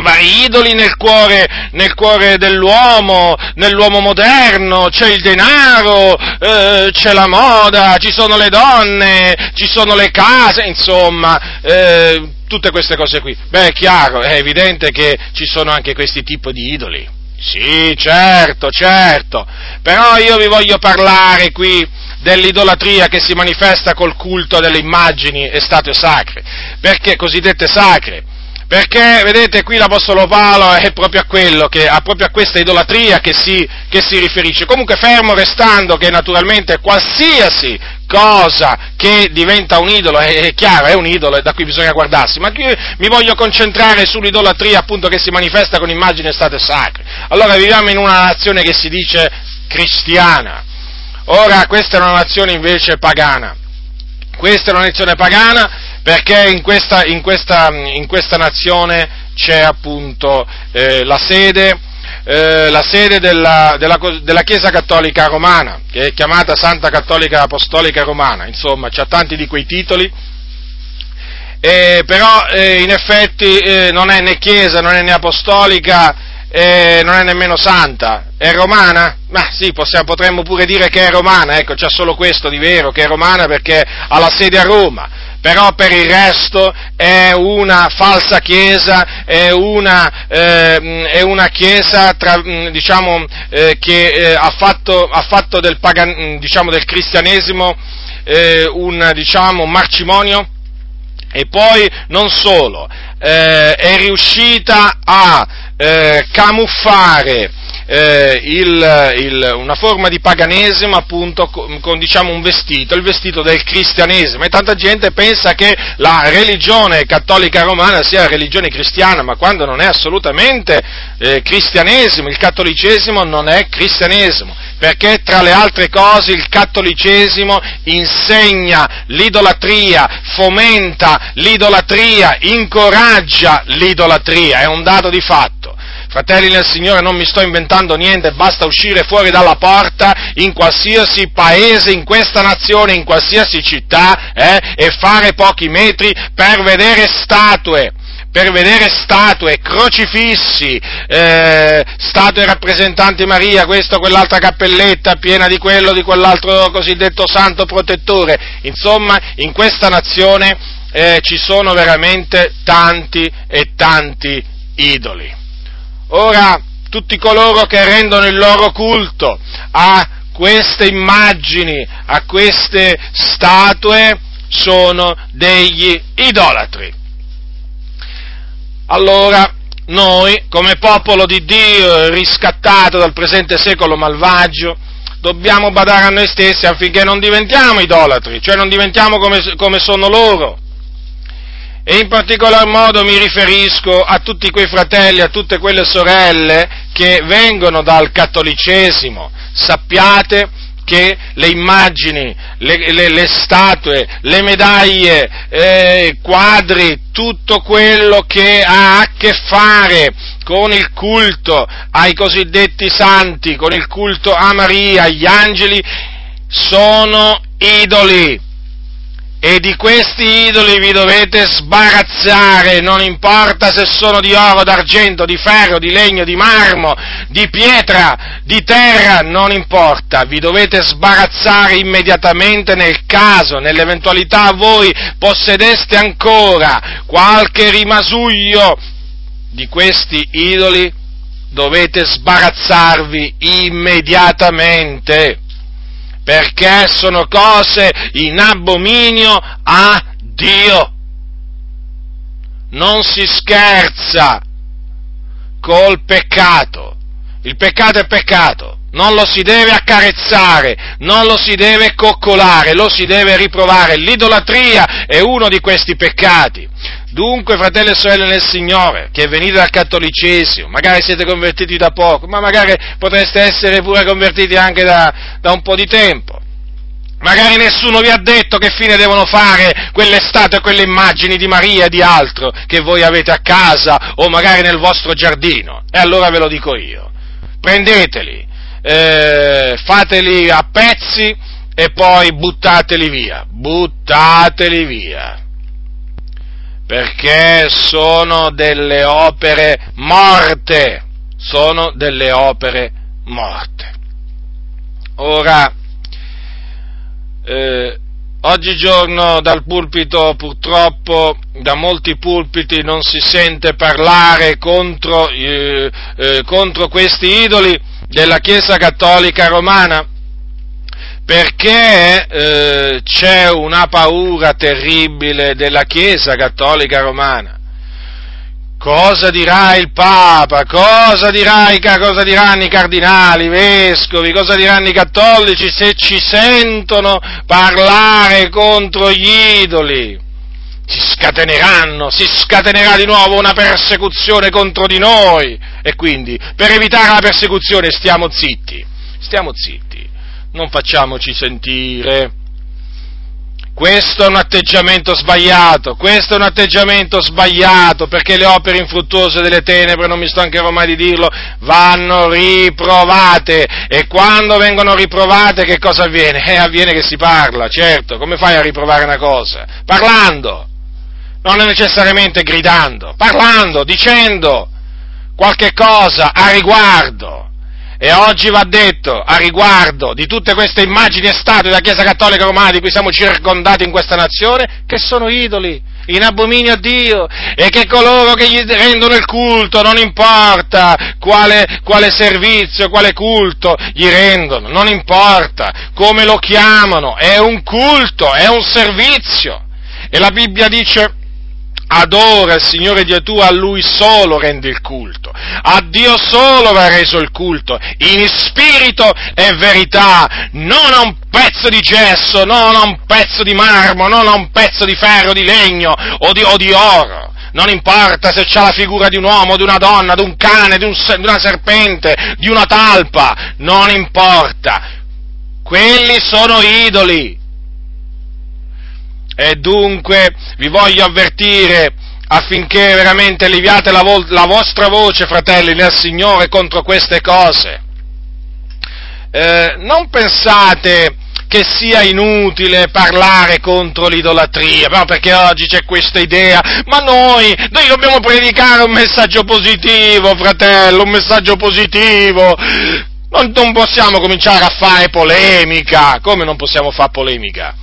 Speaker 1: vari idoli nel cuore, nel cuore, dell'uomo, nell'uomo moderno, c'è il denaro, eh, c'è la moda, ci sono le donne, ci sono le case, insomma, eh, tutte queste cose qui. Beh, è chiaro, è evidente che ci sono anche questi tipi di idoli. Sì, certo, certo. Però io vi voglio parlare qui dell'idolatria che si manifesta col culto delle immagini e statue sacre, perché cosiddette sacre. Perché, vedete, qui l'Apostolo Paolo è proprio a quello, che, a proprio a questa idolatria che si, che si riferisce. Comunque fermo restando che naturalmente qualsiasi cosa che diventa un idolo, è, è chiaro, è un idolo e da qui bisogna guardarsi, ma qui mi voglio concentrare sull'idolatria appunto che si manifesta con immagini state sacre. Allora viviamo in una nazione che si dice cristiana, ora questa è una nazione invece pagana, questa è una nazione pagana perché in questa, in questa, in questa nazione c'è appunto eh, la sede eh, la sede della, della, della, Chiesa Cattolica Romana, che è chiamata Santa Cattolica Apostolica Romana, insomma, c'ha tanti di quei titoli, eh, però eh, in effetti eh, non è né Chiesa, non è né Apostolica, non è nemmeno Santa, è romana? Ma sì, possiamo, potremmo pure dire che è romana, ecco, c'è solo questo di vero, che è romana perché ha la sede a Roma però per il resto è una falsa chiesa, è una, eh, è una chiesa tra, diciamo, eh, che eh, ha, fatto, ha, fatto, del, pagan, diciamo, del cristianesimo eh, un diciamo, marcimonio. E poi non solo, eh, è riuscita a eh, camuffare eh, il, il, una forma di paganesimo appunto con, con diciamo, un vestito, il vestito del cristianesimo e tanta gente pensa che la religione cattolica romana sia religione cristiana, ma quando non è assolutamente eh, cristianesimo, il cattolicesimo non è cristianesimo, perché tra le altre cose il cattolicesimo insegna l'idolatria, fomenta l'idolatria, incoraggia l'idolatria, è un dato di fatto. Fratelli nel Signore, non mi sto inventando niente, basta uscire fuori dalla porta in qualsiasi paese, in questa nazione, in qualsiasi città eh, e fare pochi metri per vedere statue per vedere statue, crocifissi, eh, statue rappresentanti Maria, questa o quell'altra cappelletta piena di quello, di quell'altro cosiddetto santo protettore. Insomma, in questa nazione eh, ci sono veramente tanti e tanti idoli. Ora, tutti coloro che rendono il loro culto a queste immagini, a queste statue, sono degli idolatri. Allora, noi, come popolo di Dio, riscattato dal presente secolo malvagio, dobbiamo badare a noi stessi affinché non diventiamo idolatri, cioè non diventiamo come, come sono loro. E in particolar modo mi riferisco a tutti quei fratelli, a tutte quelle sorelle che vengono dal cattolicesimo. Sappiate che le immagini, le, le, le statue, le medaglie, eh, quadri, tutto quello che ha a che fare con il culto ai cosiddetti santi, con il culto a Maria, agli angeli, sono idoli e di questi idoli vi dovete sbarazzare, non importa se sono di oro, d'argento, di ferro, di legno, di marmo, di pietra, di terra, non importa, vi dovete sbarazzare immediatamente nel caso, nell'eventualità voi possedeste ancora qualche rimasuglio. Di questi idoli, dovete sbarazzarvi immediatamente perché sono cose in abominio a Dio. Non si scherza col peccato. Il peccato è peccato, non lo si deve accarezzare, non lo si deve coccolare, lo si deve riprovare. L'idolatria è uno di questi peccati. Dunque, fratelli e sorelle nel Signore, che venite dal cattolicesimo, magari siete convertiti da poco, ma magari potreste essere pure convertiti anche da, da un po' di tempo. Magari nessuno vi ha detto che fine devono fare quelle statue quelle immagini di Maria e di altro che voi avete a casa o magari nel vostro giardino. E allora ve lo dico io. Prendeteli, eh, fateli a pezzi e poi buttateli via. Buttateli via perché sono delle opere morte, sono delle opere morte. Ora, eh, oggigiorno dal pulpito purtroppo, da molti pulpiti non si sente parlare contro, eh, eh, contro questi idoli della Chiesa Cattolica Romana, perché eh, c'è una paura terribile della Chiesa cattolica romana. Cosa dirà il Papa? Cosa, dirà, cosa diranno i cardinali, i vescovi? Cosa diranno i cattolici se ci sentono parlare contro gli idoli? Si scateneranno, si scatenerà di nuovo una persecuzione contro di noi e quindi per evitare la persecuzione stiamo zitti, stiamo zitti non facciamoci sentire. Questo è un atteggiamento sbagliato, questo è un atteggiamento sbagliato perché le opere infruttuose delle tenebre, non mi stancherò mai di dirlo, vanno riprovate e quando vengono riprovate che cosa avviene? Eh, avviene che si parla, certo, come fai a riprovare una cosa? Parlando, non necessariamente gridando, parlando, dicendo qualche cosa a riguardo. E oggi va detto, a riguardo di tutte queste immagini e statue della Chiesa Cattolica Romana di cui siamo circondati in questa nazione, che sono idoli, in abominio a Dio, e che coloro che gli rendono il culto, non importa quale, quale servizio, quale culto gli rendono, non importa come lo chiamano, è un culto, è un servizio. E la Bibbia dice, adora il Signore Dio tuo, a Lui solo rendi il culto, a Dio solo va reso il culto, in spirito e verità, non a un pezzo di gesso, non a un pezzo di marmo, non a un pezzo di ferro, di legno o di, o di oro. Non importa se c'ha la figura di un uomo, di una donna, di un cane, di, un, di una serpente, di una talpa, non importa. Quelli sono idoli e dunque vi voglio avvertire affinché veramente leviate la, vo- la vostra voce, fratelli, nel Signore contro queste cose. Eh, non pensate che sia inutile parlare contro l'idolatria, però perché oggi c'è questa idea, ma noi, noi dobbiamo predicare un messaggio positivo, fratello, un messaggio positivo. Non, non possiamo cominciare a fare polemica, come non possiamo fare polemica?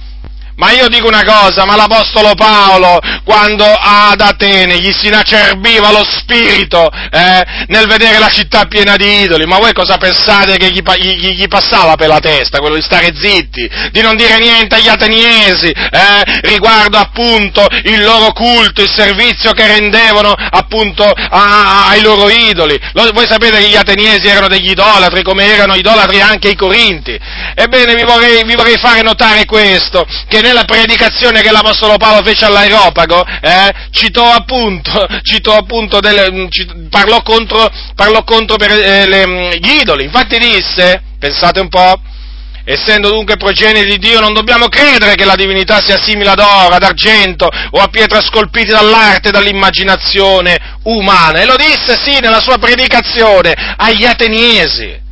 Speaker 1: Ma io dico una cosa, ma l'Apostolo Paolo, quando ad Atene gli si inacerbiva lo spirito eh, nel vedere la città piena di idoli, ma voi cosa pensate che gli, gli, gli, passava per la testa? Quello di stare zitti, di non dire niente agli ateniesi eh, riguardo appunto il loro culto, il servizio che rendevano appunto a, a, ai loro idoli. Lo, voi sapete che gli ateniesi erano degli idolatri, come erano idolatri anche i corinti. Ebbene, vi vorrei, vi vorrei fare notare questo, che nella predicazione che l'Apostolo Paolo fece all'Aeropago, eh, citò appunto, citò appunto delle, parlò contro, parlò contro per, eh, le, gli idoli, infatti disse, pensate un po', Essendo dunque progeniti di Dio, non dobbiamo credere che la divinità sia simile ad oro, ad argento o a pietra scolpite dall'arte e dall'immaginazione umana. E lo disse, sì, nella sua predicazione agli ateniesi.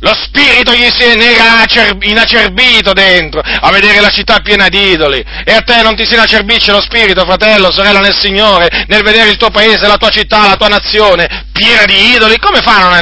Speaker 1: Lo spirito gli si era inacerbito dentro a vedere la città piena di idoli. E a te non ti si inacerbisce lo spirito, fratello, sorella nel Signore, nel vedere il tuo paese, la tua città, la tua nazione piena di idoli? Come fa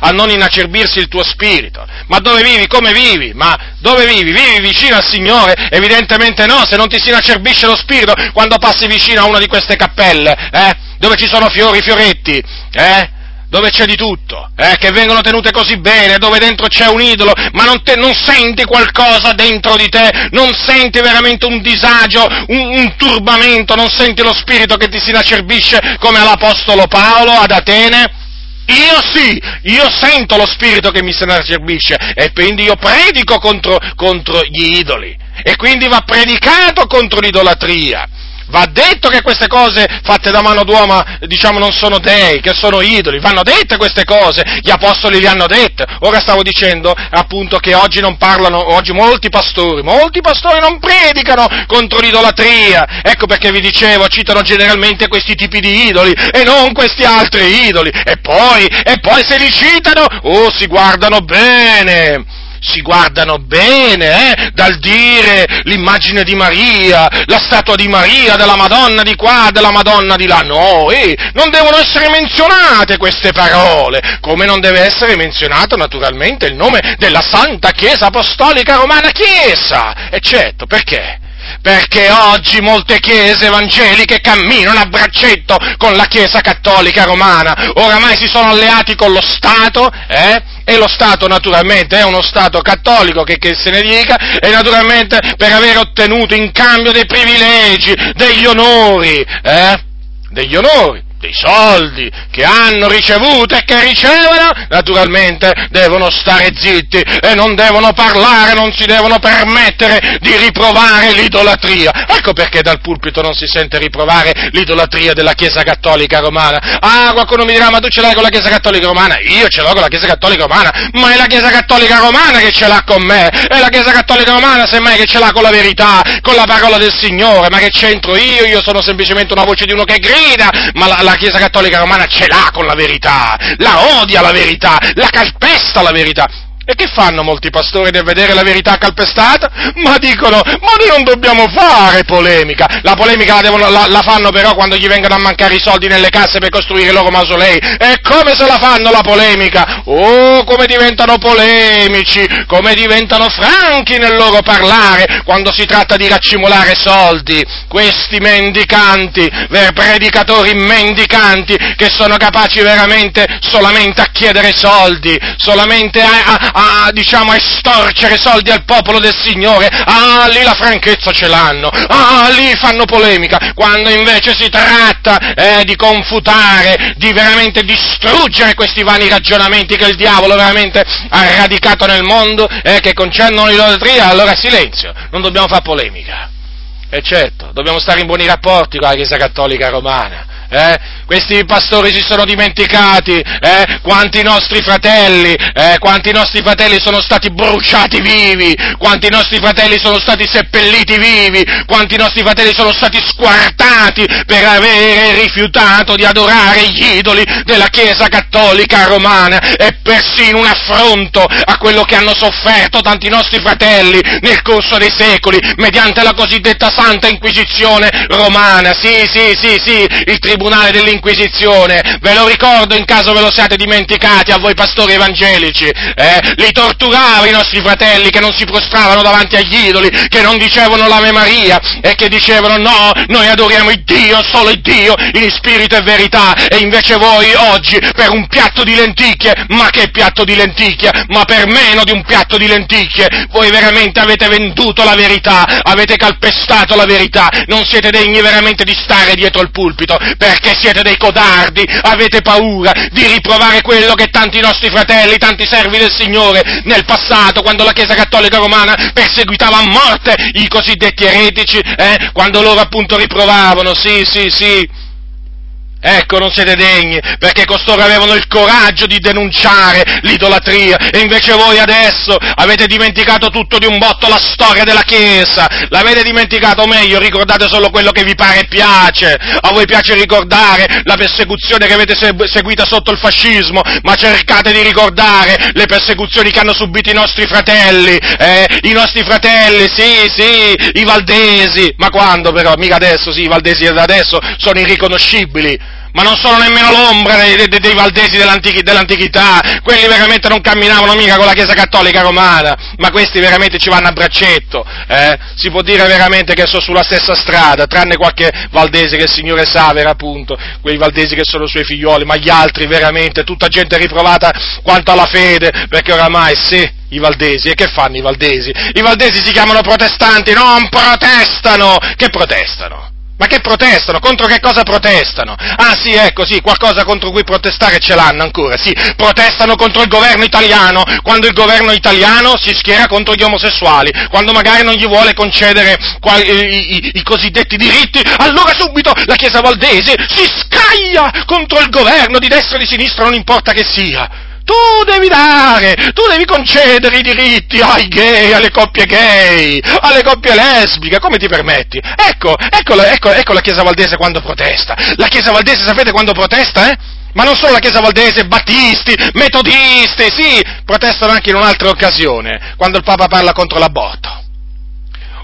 Speaker 1: a non inacerbirsi il tuo spirito? Ma dove vivi? Come vivi? Ma dove vivi? Vivi vicino al Signore? Evidentemente no, se non ti si inacerbisce lo spirito quando passi vicino a una di queste cappelle, eh? Dove ci sono fiori, fioretti, eh? Dove c'è di tutto, eh, che vengono tenute così bene, dove dentro c'è un idolo, ma non, te, non senti qualcosa dentro di te, non senti veramente un disagio, un, un, turbamento, non senti lo spirito che ti si inacerbisce come all'Apostolo Paolo ad Atene? Io sì, io sento lo spirito che mi si inacerbisce e quindi io predico contro, contro gli idoli e quindi va predicato contro l'idolatria. Va detto che queste cose fatte da mano d'uomo, diciamo, non sono dei, che sono idoli. Vanno dette queste cose, gli apostoli le hanno dette. Ora stavo dicendo appunto che oggi non parlano, oggi molti pastori, molti pastori non predicano contro l'idolatria. Ecco perché vi dicevo, citano generalmente questi tipi di idoli e non questi altri idoli. E poi, e poi se li citano, oh, si guardano bene si guardano bene eh, dal dire l'immagine di Maria, la statua di Maria, della Madonna di qua, della Madonna di là. No, eh, non devono essere menzionate queste parole, come non deve essere menzionato naturalmente il nome della Santa Chiesa Apostolica Romana Chiesa. E certo, perché? Perché oggi molte chiese evangeliche camminano a braccetto con la Chiesa cattolica romana, oramai si sono alleati con lo Stato, eh? e lo Stato naturalmente è uno Stato cattolico che, che se ne dica, e naturalmente per aver ottenuto in cambio dei privilegi, degli onori, eh? degli onori, dei soldi che hanno ricevuto e che ricevono, naturalmente devono stare zitti e non devono parlare, non si devono permettere di riprovare l'idolatria. Ecco perché dal pulpito non si sente riprovare l'idolatria della Chiesa Cattolica Romana. Ah, qualcuno mi dirà, ma tu ce l'hai con la Chiesa Cattolica Romana? Io ce l'ho con la Chiesa Cattolica Romana, ma è la Chiesa Cattolica Romana che ce l'ha con me, è la Chiesa Cattolica Romana semmai che ce l'ha con la verità, con la parola del Signore, ma che c'entro io? Io sono semplicemente una voce di uno che grida, ma la, la Chiesa Cattolica Romana ce l'ha con la verità, la odia la verità, la calpesta la verità. E che fanno molti pastori nel vedere la verità calpestata? Ma dicono, ma noi non dobbiamo fare polemica. La polemica la, devono, la, la, fanno però quando gli vengono a mancare i soldi nelle casse per costruire i loro mausolei. E come se la fanno la polemica? Oh, come diventano polemici, come diventano franchi nel loro parlare quando si tratta di raccimolare soldi. Questi mendicanti, predicatori mendicanti, che sono capaci veramente solamente a chiedere soldi, solamente a, a a, diciamo, estorcere soldi al popolo del Signore, ah, lì la franchezza ce l'hanno, ah, lì fanno polemica, quando invece si tratta eh, di confutare, di veramente distruggere questi vani ragionamenti che il diavolo veramente ha radicato nel mondo e eh, che concernono l'idolatria, allora silenzio, non dobbiamo fare polemica. E certo, dobbiamo stare in buoni rapporti con la Chiesa Cattolica Romana. Eh? Questi pastori si sono dimenticati eh? quanti nostri fratelli, eh? quanti nostri fratelli sono stati bruciati vivi, quanti nostri fratelli sono stati seppelliti vivi, quanti nostri fratelli sono stati squartati per avere rifiutato di adorare gli idoli della Chiesa Cattolica Romana e persino un affronto a quello che hanno sofferto tanti nostri fratelli nel corso dei secoli mediante la cosiddetta Santa Inquisizione Romana. Sì, sì, sì, sì, il Tribunale dell'Inquisizione dell'Inquisizione, ve lo ricordo in caso ve lo siate dimenticati a voi pastori evangelici, eh? li torturava i nostri fratelli che non si prostravano davanti agli idoli, che non dicevano l'Ave Maria e che dicevano no, noi adoriamo il Dio, solo il Dio, in spirito e verità, e invece voi oggi per un piatto di lenticchie, ma che piatto di lenticchie, ma per meno di un piatto di lenticchie, voi veramente avete venduto la verità, avete calpestato la verità, non siete degni veramente di stare dietro il pulpito, perché siete dei codardi, avete paura di riprovare quello che tanti nostri fratelli, tanti servi del Signore nel passato, quando la Chiesa Cattolica Romana perseguitava a morte i cosiddetti eretici, eh, quando loro appunto riprovavano, sì, sì, sì, Ecco, non siete degni, perché costoro avevano il coraggio di denunciare l'idolatria, e invece voi adesso avete dimenticato tutto di un botto la storia della Chiesa, l'avete dimenticato, o meglio, ricordate solo quello che vi pare e piace, a voi piace ricordare la persecuzione che avete seguita sotto il fascismo, ma cercate di ricordare le persecuzioni che hanno subito i nostri fratelli, eh? i nostri fratelli, sì, sì, i valdesi, ma quando però? Mica adesso, sì, i valdesi da adesso sono irriconoscibili, ma non sono nemmeno l'ombra dei, dei, dei valdesi dell'antichi, dell'antichità, quelli veramente non camminavano mica con la Chiesa Cattolica Romana, ma questi veramente ci vanno a braccetto, eh? si può dire veramente che sono sulla stessa strada, tranne qualche valdese che il Signore Savera appunto, quei valdesi che sono suoi figlioli, ma gli altri veramente, tutta gente riprovata quanto alla fede, perché oramai se i valdesi, e che fanno i valdesi? I valdesi si chiamano protestanti, non protestano, che protestano? Ma che protestano? Contro che cosa protestano? Ah sì, ecco, sì, qualcosa contro cui protestare ce l'hanno ancora, sì, protestano contro il governo italiano, quando il governo italiano si schiera contro gli omosessuali, quando magari non gli vuole concedere i, i, i cosiddetti diritti, allora subito la Chiesa Valdese si scaglia contro il governo di destra o di sinistra, non importa che sia. Tu devi dare, tu devi concedere i diritti ai gay, alle coppie gay, alle coppie lesbiche, come ti permetti? Ecco, ecco, ecco, ecco la Chiesa Valdese quando protesta. La Chiesa Valdese sapete quando protesta, eh? Ma non solo la Chiesa Valdese, battisti, metodisti, sì, protestano anche in un'altra occasione, quando il Papa parla contro l'aborto.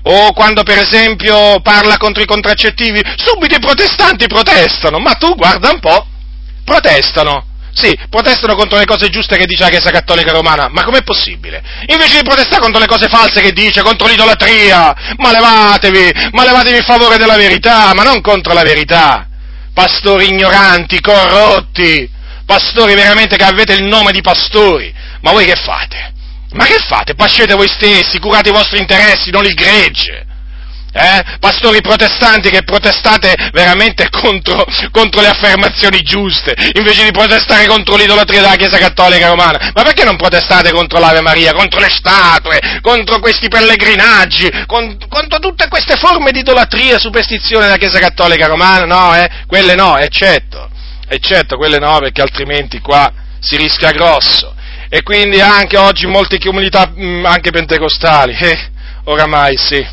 Speaker 1: O quando per esempio parla contro i contraccettivi, subito i protestanti protestano, ma tu guarda un po', protestano. Sì, protestano contro le cose giuste che dice la Chiesa Cattolica Romana, ma com'è possibile? Invece di protestare contro le cose false che dice, contro l'idolatria, ma levatevi, ma levatevi in favore della verità, ma non contro la verità. Pastori ignoranti, corrotti, pastori veramente che avete il nome di pastori, ma voi che fate? Ma che fate? Pascete voi stessi, curate i vostri interessi, non il gregge eh? pastori protestanti che protestate veramente contro, contro, le affermazioni giuste, invece di protestare contro l'idolatria della Chiesa Cattolica Romana. Ma perché non protestate contro l'Ave Maria, contro le statue, contro questi pellegrinaggi, con, contro tutte queste forme di idolatria e superstizione della Chiesa Cattolica Romana? No, eh? Quelle no, eccetto, eccetto, quelle no, perché altrimenti qua si rischia grosso. E quindi anche oggi molte comunità, mm, anche pentecostali, eh, oramai sì,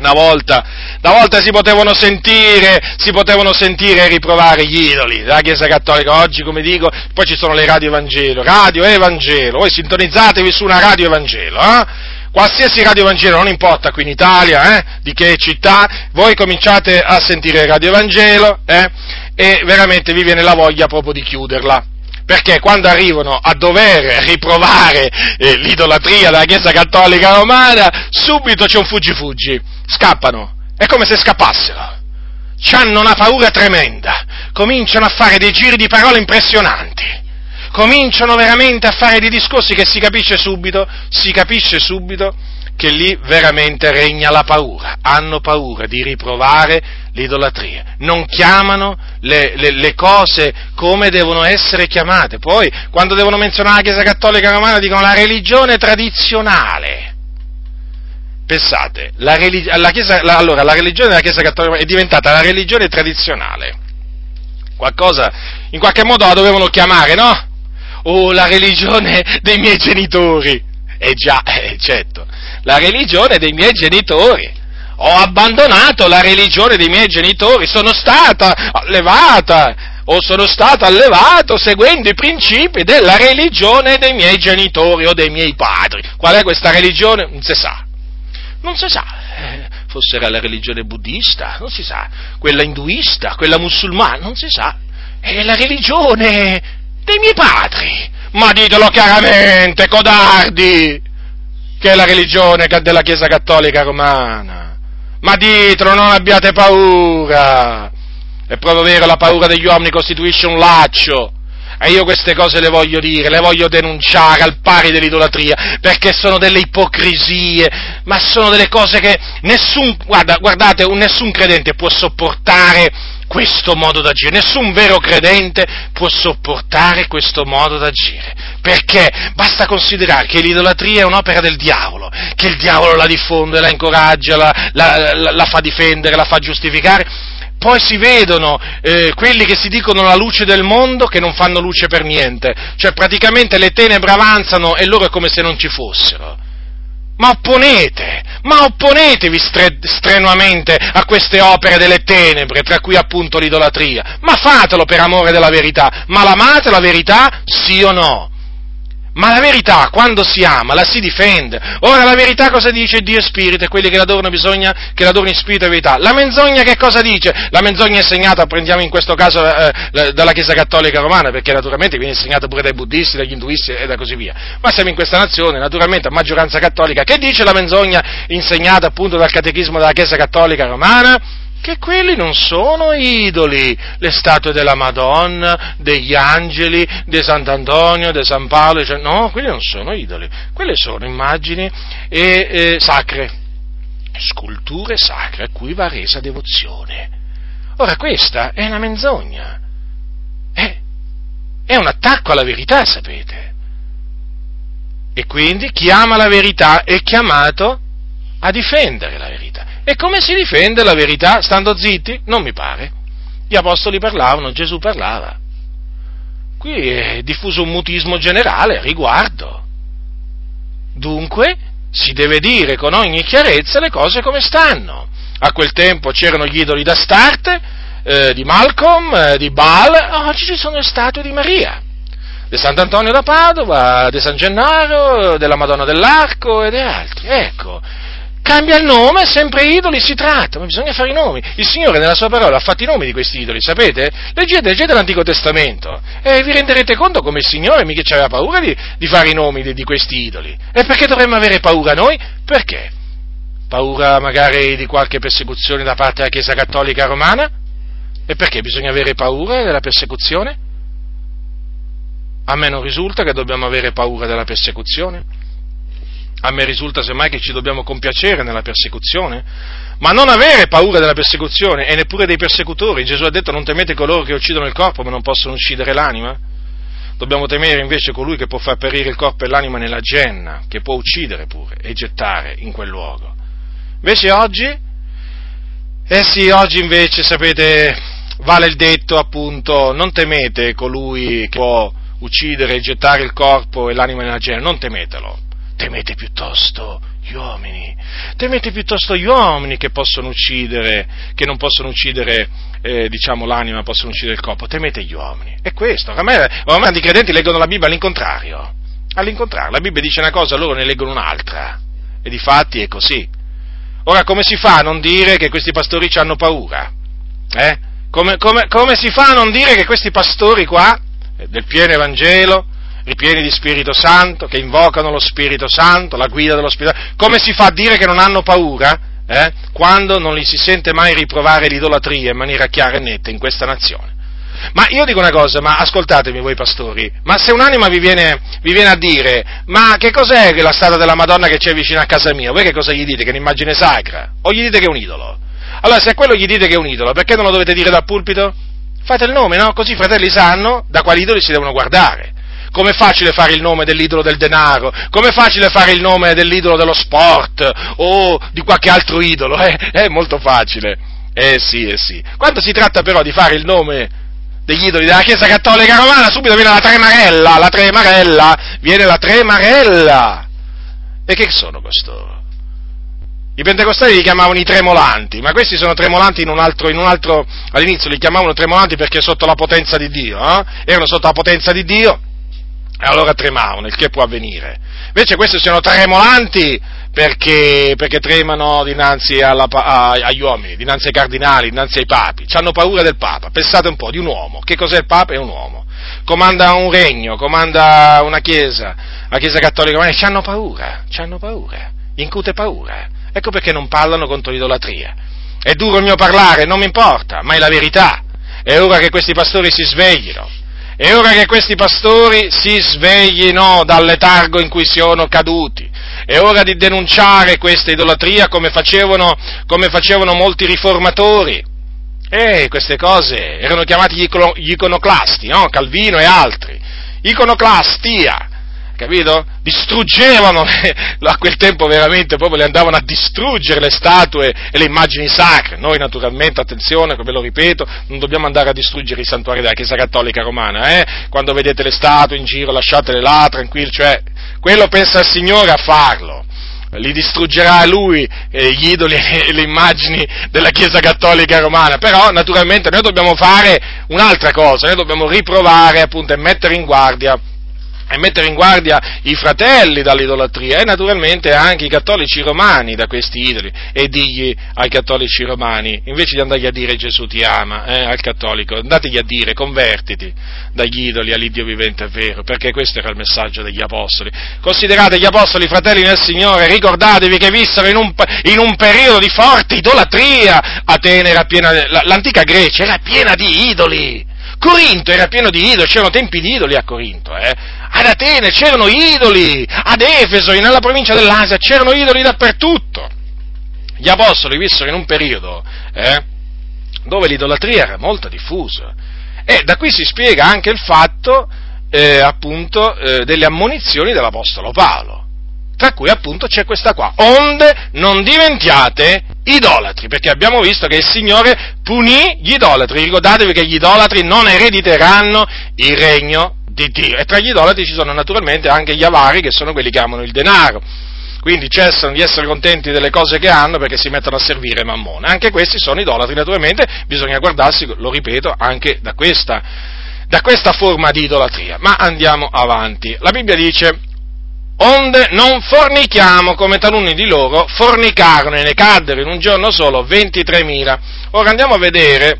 Speaker 1: una volta, una volta si potevano sentire, si potevano sentire e riprovare gli idoli della Chiesa Cattolica, oggi come dico, poi ci sono le radio Evangelo, radio Evangelo, voi sintonizzatevi su una radio Evangelo, eh? qualsiasi radio Evangelo, non importa qui in Italia, eh, di che città, voi cominciate a sentire Radio Evangelo eh, e veramente vi viene la voglia proprio di chiuderla perché quando arrivano a dover riprovare eh, l'idolatria della Chiesa Cattolica Romana, subito c'è un fuggi-fuggi, scappano, è come se scappassero, hanno una paura tremenda, cominciano a fare dei giri di parole impressionanti, cominciano veramente a fare dei discorsi che si capisce subito, si capisce subito che lì veramente regna la paura, hanno paura di riprovare l'idolatria, non chiamano le, le, le, cose come devono essere chiamate, poi quando devono menzionare la Chiesa Cattolica Romana dicono la religione tradizionale. Pensate, la, religi- la, Chiesa, la, allora, la religione della Chiesa Cattolica è diventata la religione tradizionale. Qualcosa, in qualche modo la dovevano chiamare, no? O la religione dei miei genitori. Eh già, eh, certo la religione dei miei genitori. Ho abbandonato la religione dei miei genitori, sono stata allevata o sono stato allevato seguendo i principi della religione dei miei genitori o dei miei padri. Qual è questa religione? Non si sa. Non si sa. Eh, forse era la religione buddista, non si sa. Quella induista, quella musulmana, non si sa. è la religione dei miei padri. Ma ditelo chiaramente, codardi, che è la religione della Chiesa Cattolica Romana. Ma ditelo, non abbiate paura. È proprio vero, la paura degli uomini costituisce un laccio. E io queste cose le voglio dire, le voglio denunciare al pari dell'idolatria, perché sono delle ipocrisie, ma sono delle cose che nessun, guarda, guardate, nessun credente può sopportare questo modo d'agire. Nessun vero credente può sopportare questo modo d'agire. Perché? Basta considerare che l'idolatria è un'opera del diavolo, che il diavolo la diffonde, la incoraggia, la, la, la, la fa difendere, la fa giustificare. Poi si vedono eh, quelli che si dicono la luce del mondo che non fanno luce per niente, cioè praticamente le tenebre avanzano e loro è come se non ci fossero ma opponete, ma opponetevi stre- strenuamente a queste opere delle tenebre, tra cui appunto l'idolatria, ma fatelo per amore della verità, ma l'amate la verità, sì o no? Ma la verità, quando si ama, la si difende. Ora, la verità cosa dice Dio e Spirito? E quelli che l'adorano bisogna che l'adorino in spirito e verità. La menzogna che cosa dice? La menzogna è insegnata, prendiamo in questo caso, eh, dalla Chiesa Cattolica Romana, perché naturalmente viene insegnata pure dai buddisti, dagli induisti e da così via. Ma siamo in questa nazione, naturalmente, a maggioranza cattolica. Che dice la menzogna insegnata appunto dal Catechismo della Chiesa Cattolica Romana? Che quelli non sono idoli, le statue della Madonna, degli angeli, di Sant'Antonio, di San Paolo, cioè, no, quelli non sono idoli, quelle sono immagini e, eh, sacre, sculture sacre a cui va resa devozione. Ora questa è una menzogna, è, è un attacco alla verità, sapete. E quindi chi ama la verità è chiamato a difendere la verità. E come si difende la verità stando zitti? Non mi pare. Gli apostoli parlavano, Gesù parlava. Qui è diffuso un mutismo generale a riguardo. Dunque si deve dire con ogni chiarezza le cose come stanno. A quel tempo c'erano gli idoli d'Astarte, eh, di Malcolm, eh, di Baal, oggi ci sono le statue di Maria, di Sant'Antonio da Padova, di San Gennaro, della Madonna dell'Arco e di altri. Ecco, Cambia il nome, sempre idoli si tratta, ma bisogna fare i nomi. Il Signore nella sua parola ha fatto i nomi di questi idoli, sapete? Leggete, leggete l'Antico Testamento e vi renderete conto come il Signore mica aveva paura di, di fare i nomi di, di questi idoli. E perché dovremmo avere paura noi? Perché? Paura magari di qualche persecuzione da parte della Chiesa Cattolica Romana? E perché bisogna avere paura della persecuzione? A me non risulta che dobbiamo avere paura della persecuzione. A me risulta semmai che ci dobbiamo compiacere nella persecuzione, ma non avere paura della persecuzione e neppure dei persecutori. Gesù ha detto non temete coloro che uccidono il corpo ma non possono uccidere l'anima. Dobbiamo temere invece colui che può far perire il corpo e l'anima nella genna, che può uccidere pure e gettare in quel luogo. Invece oggi, eh sì, oggi invece, sapete, vale il detto appunto, non temete colui che può uccidere e gettare il corpo e l'anima nella genna, non temetelo temete piuttosto gli uomini, temete piuttosto gli uomini che possono uccidere, che non possono uccidere, eh, diciamo, l'anima, possono uccidere il corpo, temete gli uomini. È questo, ormai, ormai i credenti leggono la Bibbia all'incontrario, all'incontrario, la Bibbia dice una cosa, loro ne leggono un'altra, e di fatti è così. Ora, come si fa a non dire che questi pastori ci hanno paura? Eh? Come, come, come si fa a non dire che questi pastori qua, eh, del pieno Evangelo, ripieni di Spirito Santo, che invocano lo Spirito Santo, la guida dello Spirito Santo. Come si fa a dire che non hanno paura? Eh? Quando non li si sente mai riprovare l'idolatria in maniera chiara e netta in questa nazione. Ma io dico una cosa, ma ascoltatemi voi pastori, ma se un'anima vi viene, vi viene a dire, ma che cos'è la statua della Madonna che c'è vicino a casa mia? Voi che cosa gli dite? Che è un'immagine sacra? O gli dite che è un idolo? Allora, se a quello gli dite che è un idolo, perché non lo dovete dire dal pulpito? Fate il nome, no? Così i fratelli sanno da quali idoli si devono guardare. Com'è facile fare il nome dell'idolo del denaro? Com'è facile fare il nome dell'idolo dello sport? O di qualche altro idolo? Eh, è molto facile. Eh sì, eh sì. Quando si tratta però di fare il nome degli idoli della Chiesa Cattolica Romana, subito viene la tremarella, la tremarella, viene la tremarella. E che sono costoro? I pentecostali li chiamavano i tremolanti, ma questi sono tremolanti in un altro, in un altro all'inizio li chiamavano tremolanti perché sotto la potenza di Dio, eh? erano sotto la potenza di Dio, e allora tremavano, il che può avvenire. Invece questi sono tremolanti perché, perché tremano dinanzi alla, a, agli uomini, dinanzi ai cardinali, dinanzi ai papi, hanno paura del Papa. Pensate un po', di un uomo. Che cos'è il Papa? È un uomo. Comanda un regno, comanda una chiesa, la chiesa cattolica romana, ci hanno paura, ci hanno paura, incute paura. Ecco perché non parlano contro l'idolatria. È duro il mio parlare, non mi importa, ma è la verità. È ora che questi pastori si sveglino. È ora che questi pastori si sveglino dal letargo in cui sono caduti. È ora di denunciare questa idolatria come facevano, come facevano molti riformatori. E queste cose erano chiamati gli iconoclasti, no? Calvino e altri. Iconoclastia capito? Distruggevano, a quel tempo veramente proprio le andavano a distruggere le statue e le immagini sacre. Noi naturalmente, attenzione, ve lo ripeto, non dobbiamo andare a distruggere i santuari della Chiesa Cattolica Romana, eh? Quando vedete le statue in giro lasciatele là, tranquilli, cioè, quello pensa il Signore a farlo li distruggerà lui eh, gli idoli e le immagini della Chiesa Cattolica Romana, però naturalmente noi dobbiamo fare un'altra cosa, noi dobbiamo riprovare appunto e mettere in guardia e mettere in guardia i fratelli dall'idolatria e naturalmente anche i cattolici romani da questi idoli e digli ai cattolici romani, invece di andargli a dire Gesù ti ama eh, al cattolico, andategli a dire convertiti dagli idoli all'Iddio vivente e vero, perché questo era il messaggio degli apostoli. Considerate gli apostoli fratelli nel Signore, ricordatevi che vissero in un, in un periodo di forte idolatria, Atene era piena, l'antica Grecia era piena di idoli, Corinto era pieno di idoli, c'erano tempi di idoli a Corinto, eh? ad Atene c'erano idoli, ad Efeso, nella provincia dell'Asia c'erano idoli dappertutto. Gli apostoli vissero in un periodo eh, dove l'idolatria era molto diffusa e da qui si spiega anche il fatto eh, appunto eh, delle ammonizioni dell'Apostolo Paolo tra cui appunto c'è questa qua, onde non diventiate idolatri, perché abbiamo visto che il Signore punì gli idolatri, ricordatevi che gli idolatri non erediteranno il regno di Dio, e tra gli idolatri ci sono naturalmente anche gli avari, che sono quelli che amano il denaro, quindi cessano di essere contenti delle cose che hanno perché si mettono a servire Mammone, anche questi sono idolatri naturalmente, bisogna guardarsi, lo ripeto, anche da questa, da questa forma di idolatria, ma andiamo avanti, la Bibbia dice, onde non fornichiamo come taluni di loro fornicarono e ne caddero in un giorno solo 23.000. Ora andiamo a vedere,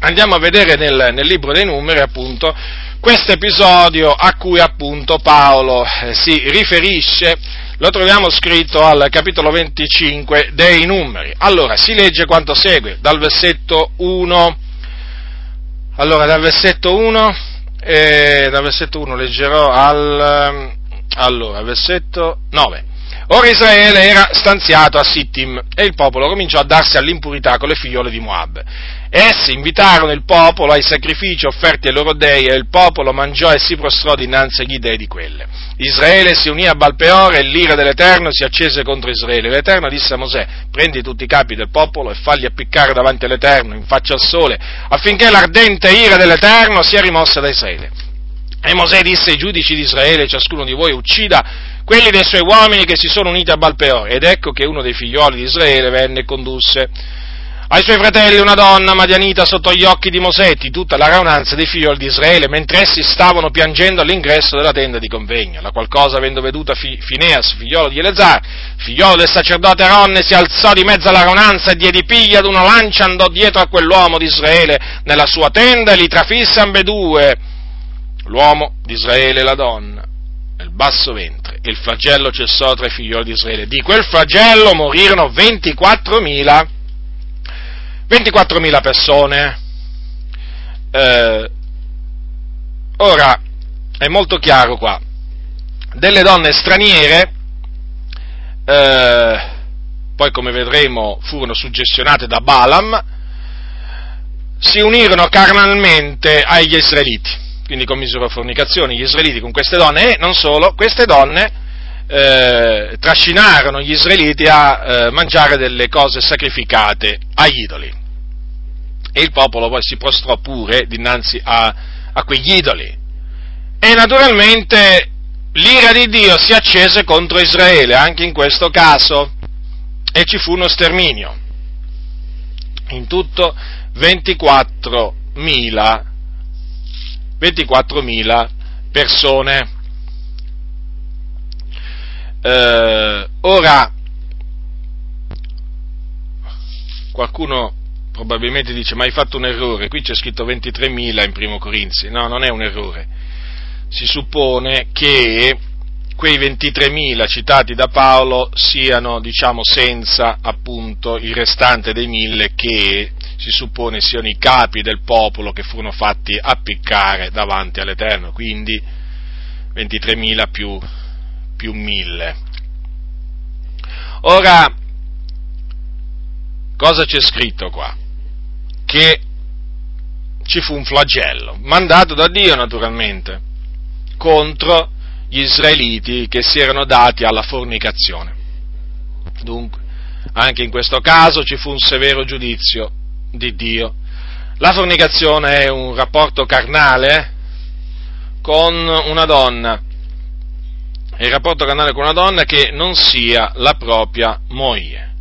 Speaker 1: andiamo a vedere nel, nel libro dei numeri appunto questo episodio a cui appunto Paolo eh, si riferisce, lo troviamo scritto al capitolo 25 dei numeri. Allora, si legge quanto segue, dal versetto 1, allora dal versetto 1, eh, dal versetto 1 leggerò al allora, versetto 9. Ora Israele era stanziato a Sittim e il popolo cominciò a darsi all'impurità con le figliole di Moab. Essi invitarono il popolo ai sacrifici offerti ai loro dei e il popolo mangiò e si prostrò dinanzi agli dei di quelle. Israele si unì a Balpeore e l'ira dell'Eterno si accese contro Israele. L'Eterno disse a Mosè, prendi tutti i capi del popolo e falli appiccare davanti all'Eterno in faccia al sole, affinché l'ardente ira dell'Eterno sia rimossa da Israele. E Mosè disse ai giudici di Israele, ciascuno di voi uccida quelli dei suoi uomini che si sono uniti a Balpeor. Ed ecco che uno dei figlioli di Israele venne e condusse ai suoi fratelli una donna madianita sotto gli occhi di Mosè di tutta la raunanza dei figlioli di Israele, mentre essi stavano piangendo all'ingresso della tenda di convegno, la qual cosa avendo veduta Fineas, figliolo di Eleazar, figliolo del sacerdote Aronne, si alzò di mezzo alla raunanza e diede piglia ad una lancia, andò dietro a quell'uomo di Israele nella sua tenda e li trafisse ambedue l'uomo di Israele e la donna, nel basso ventre, e il flagello cessò tra i figlioli di Israele. Di quel flagello morirono 24.000, 24.000 persone. Eh, ora, è molto chiaro qua, delle donne straniere, eh, poi come vedremo furono suggestionate da Balaam, si unirono carnalmente agli israeliti quindi commisero fornicazioni gli israeliti con queste donne e non solo, queste donne eh, trascinarono gli israeliti a eh, mangiare delle cose sacrificate agli idoli. E il popolo poi si prostrò pure dinanzi a, a quegli idoli. E naturalmente l'ira di Dio si accese contro Israele, anche in questo caso, e ci fu uno sterminio. In tutto 24.000 24.000 persone. Eh, ora, qualcuno probabilmente dice, ma hai fatto un errore, qui c'è scritto 23.000 in primo Corinzi, no, non è un errore, si suppone che quei 23.000 citati da Paolo siano, diciamo, senza appunto il restante dei mille che si suppone siano i capi del popolo che furono fatti appiccare davanti all'Eterno, quindi 23.000 più, più 1000. Ora, cosa c'è scritto qua? Che ci fu un flagello, mandato da Dio naturalmente, contro gli israeliti che si erano dati alla fornicazione. Dunque, anche in questo caso ci fu un severo giudizio di Dio. La fornicazione è un rapporto carnale con una donna, è il rapporto carnale con una donna che non sia la propria moglie.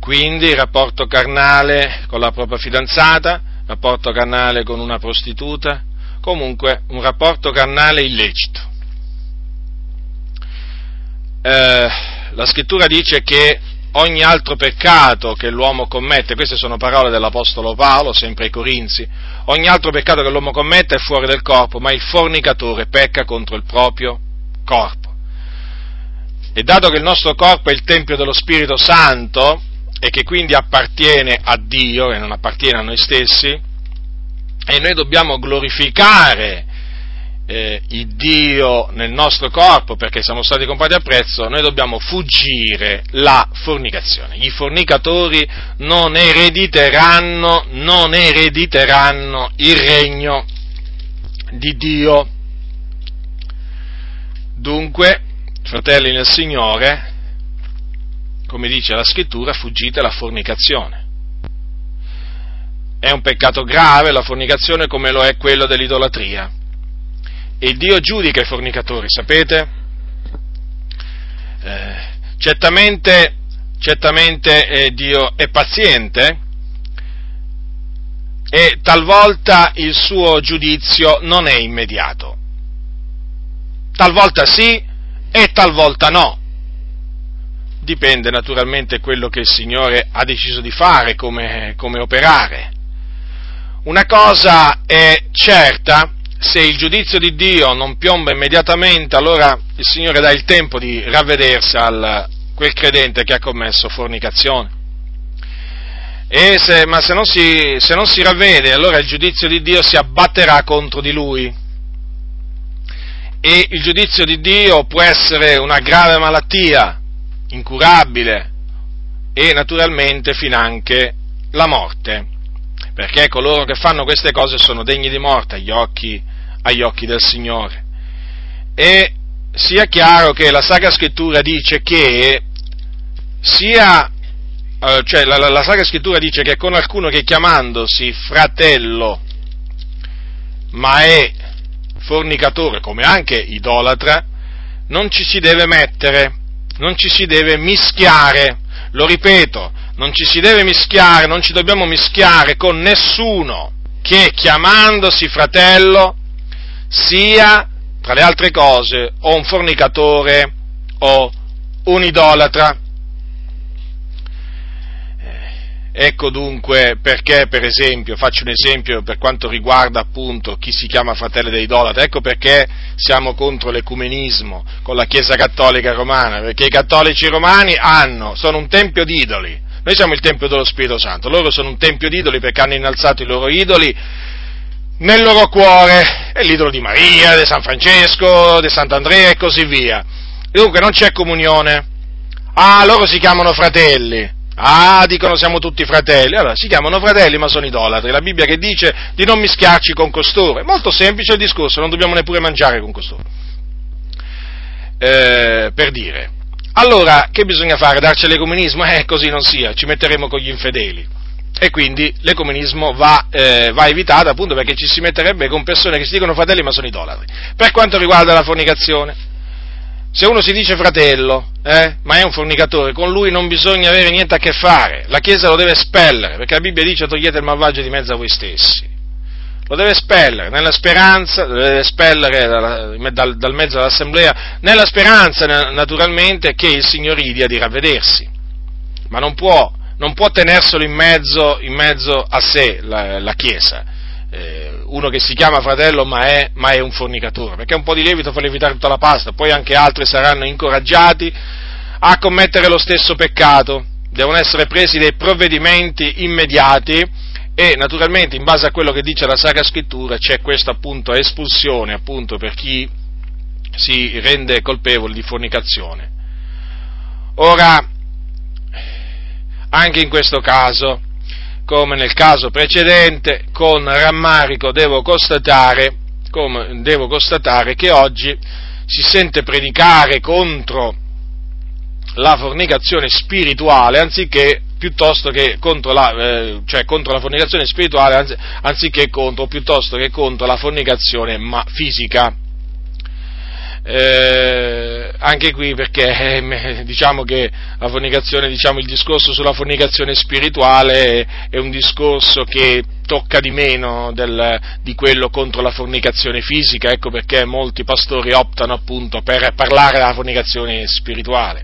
Speaker 1: Quindi il rapporto carnale con la propria fidanzata, rapporto carnale con una prostituta, comunque un rapporto carnale illecito eh, la scrittura dice che ogni altro peccato che l'uomo commette, queste sono parole dell'Apostolo Paolo, sempre ai Corinzi, ogni altro peccato che l'uomo commette è fuori del corpo, ma il fornicatore pecca contro il proprio corpo. E dato che il nostro corpo è il Tempio dello Spirito Santo e che quindi appartiene a Dio e non appartiene a noi stessi, e noi dobbiamo glorificare eh, il Dio nel nostro corpo perché siamo stati comprati a prezzo, noi dobbiamo fuggire la fornicazione. I fornicatori non erediteranno, non erediteranno il regno di Dio. Dunque, fratelli nel Signore, come dice la scrittura, fuggite la fornicazione. È un peccato grave la fornicazione come lo è quello dell'idolatria e Dio giudica i fornicatori, sapete? Eh, certamente, certamente eh, Dio è paziente e talvolta il suo giudizio non è immediato. Talvolta sì e talvolta no. Dipende naturalmente quello che il Signore ha deciso di fare, come, come operare. Una cosa è certa, se il giudizio di Dio non piomba immediatamente, allora il Signore dà il tempo di ravvedersi a quel credente che ha commesso fornicazione. Se, ma se non, si, se non si ravvede, allora il giudizio di Dio si abbatterà contro di lui. E il giudizio di Dio può essere una grave malattia, incurabile, e naturalmente finanche la morte, perché coloro che fanno queste cose sono degni di morte agli occhi agli occhi del Signore. E sia chiaro che la Sacra Scrittura dice che sia, eh, cioè la, la, la Sacra Scrittura dice che con alcuno che chiamandosi fratello, ma è fornicatore come anche idolatra, non ci si deve mettere, non ci si deve mischiare, lo ripeto, non ci si deve mischiare, non ci dobbiamo mischiare con nessuno che chiamandosi fratello sia, tra le altre cose, o un fornicatore o un idolatra. Eh, ecco dunque perché, per esempio, faccio un esempio per quanto riguarda appunto chi si chiama fratello dell'idolatra, ecco perché siamo contro l'ecumenismo con la Chiesa Cattolica Romana, perché i cattolici romani hanno, sono un tempio di idoli, noi siamo il tempio dello Spirito Santo, loro sono un tempio di idoli perché hanno innalzato i loro idoli nel loro cuore, è l'idolo di Maria, di San Francesco, di Sant'Andrea e così via. Dunque non c'è comunione. Ah, loro si chiamano fratelli. Ah, dicono siamo tutti fratelli. Allora, si chiamano fratelli ma sono idolatri. La Bibbia che dice di non mischiarci con costoro. È molto semplice il discorso, non dobbiamo neppure mangiare con costoro. Eh, per dire. Allora, che bisogna fare? Darci l'ecumenismo? Eh, così non sia, ci metteremo con gli infedeli e quindi l'ecumenismo va, eh, va, evitato appunto perché ci si metterebbe con persone che si dicono fratelli ma sono idolatri. Per quanto riguarda la fornicazione, se uno si dice fratello, eh, ma è un fornicatore, con lui non bisogna avere niente a che fare, la Chiesa lo deve espellere, perché la Bibbia dice togliete il malvagio di mezzo a voi stessi. lo deve espellere, nella speranza, lo deve espellere dal, dal, mezzo dell'assemblea, nella speranza naturalmente che il Signore gli dia di ravvedersi. Ma non può, non può tenerselo in mezzo, in mezzo a sé la, la Chiesa. Eh, uno che si chiama fratello ma è, ma è, un fornicatore, perché un po' di lievito fa lievitare tutta la pasta, poi anche altri saranno incoraggiati a commettere lo stesso peccato, devono essere presi dei provvedimenti immediati e naturalmente in base a quello che dice la Sacra Scrittura c'è questa appunto espulsione appunto per chi si rende colpevole di fornicazione. Ora, anche in questo caso, come nel caso precedente, con rammarico devo constatare, devo constatare che oggi si sente predicare contro la fornicazione spirituale anziché piuttosto che contro la, eh, cioè contro la fornicazione spirituale, anzi, anziché contro, piuttosto che contro la fornicazione ma, fisica. Eh, anche qui perché eh, diciamo che la fornicazione, diciamo, il discorso sulla fornicazione spirituale è, un discorso che tocca di meno del, di quello contro la fornicazione fisica, ecco perché molti pastori optano appunto per parlare della fornicazione spirituale.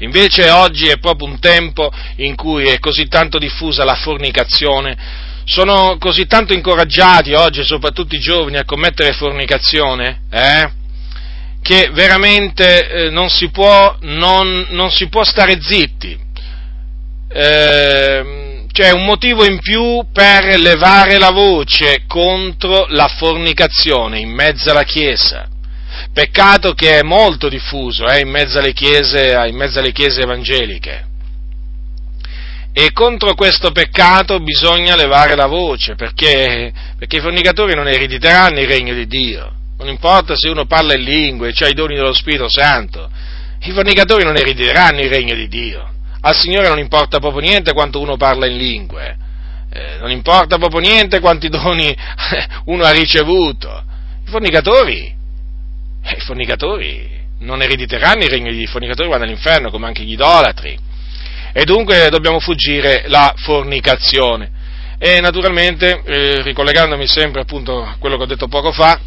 Speaker 1: Invece oggi è proprio un tempo in cui è così tanto diffusa la fornicazione, sono così tanto incoraggiati oggi, soprattutto i giovani, a commettere fornicazione, eh? Che veramente eh, non, si può, non, non, si può, stare zitti. Eh, c'è un motivo in più per levare la voce contro la fornicazione in mezzo alla Chiesa peccato che è molto diffuso eh, in, mezzo chiese, in, mezzo alle chiese, evangeliche. E contro questo peccato bisogna levare la voce, perché, perché i fornicatori non erediteranno il regno di Dio. Non importa se uno parla in lingue, cioè i doni dello Spirito Santo, i fornicatori non erediteranno il regno di Dio. Al Signore non importa proprio niente quanto uno parla in lingue, eh, non importa proprio niente quanti doni uno ha ricevuto. I fornicatori eh, i fornicatori non erediteranno il regno di fornicatori vanno all'inferno, come anche gli idolatri. E dunque dobbiamo fuggire la fornicazione. E naturalmente, eh, ricollegandomi sempre appunto a quello che ho detto poco fa,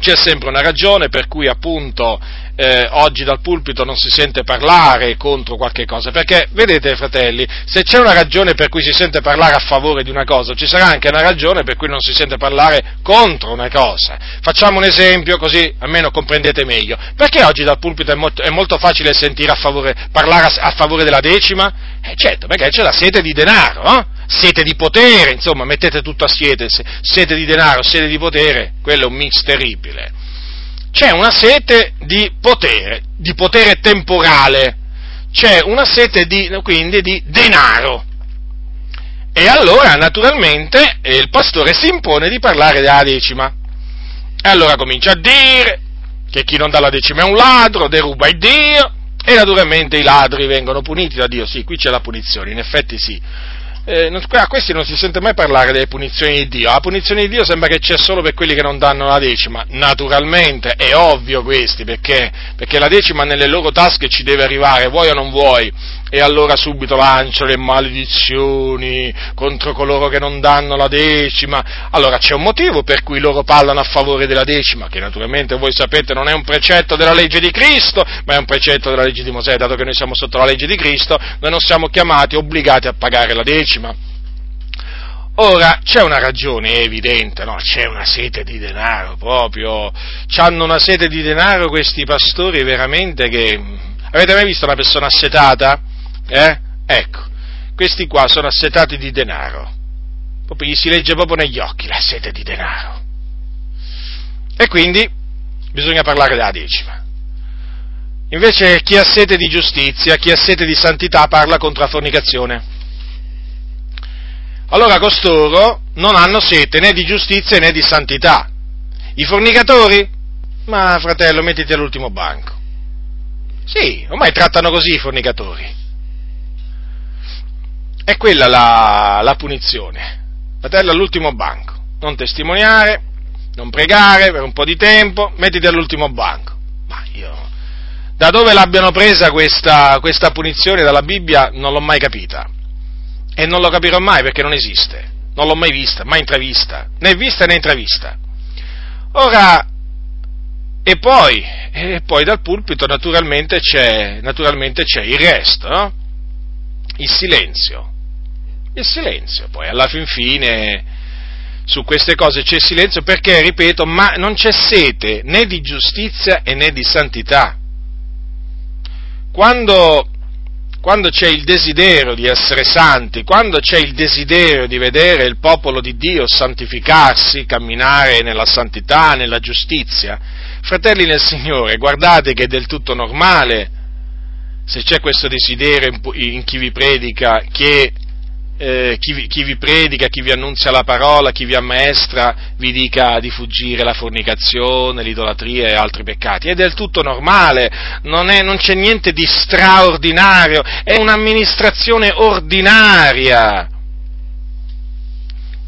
Speaker 1: c'è sempre una ragione per cui appunto eh, oggi dal pulpito non si sente parlare contro qualche cosa, perché vedete fratelli, se c'è una ragione per cui si sente parlare a favore di una cosa, ci sarà anche una ragione per cui non si sente parlare contro una cosa. Facciamo un esempio così almeno comprendete meglio. Perché oggi dal pulpito è molto, è molto facile a favore, parlare a, a, favore della decima? Eh certo, perché c'è la sete di denaro, eh? sete di potere, insomma, mettete tutto assieme, sete di denaro, sete di potere, quello è un mix terribile. C'è una sete di potere, di potere temporale, c'è una sete di, quindi di denaro. E allora, naturalmente, il pastore si impone di parlare della decima. E allora comincia a dire che chi non dà la decima è un ladro, deruba il Dio, e naturalmente i ladri vengono puniti da Dio. Sì, qui c'è la punizione, in effetti sì eh, non, a questi non si sente mai parlare delle punizioni di Dio. La punizione di Dio sembra che c'è solo per quelli che non danno la decima. Naturalmente, è ovvio questi, perché, perché la decima nelle loro tasche ci deve arrivare, vuoi o non vuoi e allora subito lancio le maledizioni contro coloro che non danno la decima. Allora c'è un motivo per cui loro parlano a favore della decima, che naturalmente voi sapete non è un precetto della legge di Cristo, ma è un precetto della legge di Mosè, dato che noi siamo sotto la legge di Cristo, noi non siamo chiamati, obbligati a pagare la decima. Ora, c'è una ragione evidente, no? C'è una sete di denaro proprio. C'hanno una sete di denaro questi pastori veramente che... Avete mai visto una persona assetata? Eh? Ecco, questi qua sono assetati di denaro. Proprio gli si legge proprio negli occhi la sete di denaro. E quindi bisogna parlare della decima. Invece chi ha sete di giustizia, chi ha sete di santità parla contro la fornicazione. Allora costoro non hanno sete né di giustizia né di santità. I fornicatori? Ma fratello, mettiti all'ultimo banco. Sì, ormai trattano così i fornicatori. È quella la, la punizione. Fratello all'ultimo banco. Non testimoniare, non pregare per un po' di tempo, mettiti all'ultimo banco. Ma io, da dove l'abbiano presa questa, questa punizione dalla Bibbia non l'ho mai capita. E non lo capirò mai perché non esiste. non l'ho mai vista, mai intravista, né vista né intravista. Ora, e poi, e poi dal pulpito naturalmente c'è, naturalmente c'è il resto, no? il silenzio, il silenzio, poi alla fin fine su queste cose c'è silenzio perché, ripeto, ma non c'è sete né di giustizia né di santità. Quando, quando c'è il desiderio di essere santi, quando c'è il desiderio di vedere il popolo di Dio santificarsi, camminare nella santità, nella giustizia, fratelli nel Signore, guardate che è del tutto normale, se c'è questo desiderio in chi vi predica, che eh, chi, vi, chi, vi, predica, chi vi annunzia la parola, chi vi ammaestra, vi dica di fuggire la fornicazione, l'idolatria e altri peccati. È del tutto normale, non, è, non c'è niente di straordinario, è un'amministrazione ordinaria.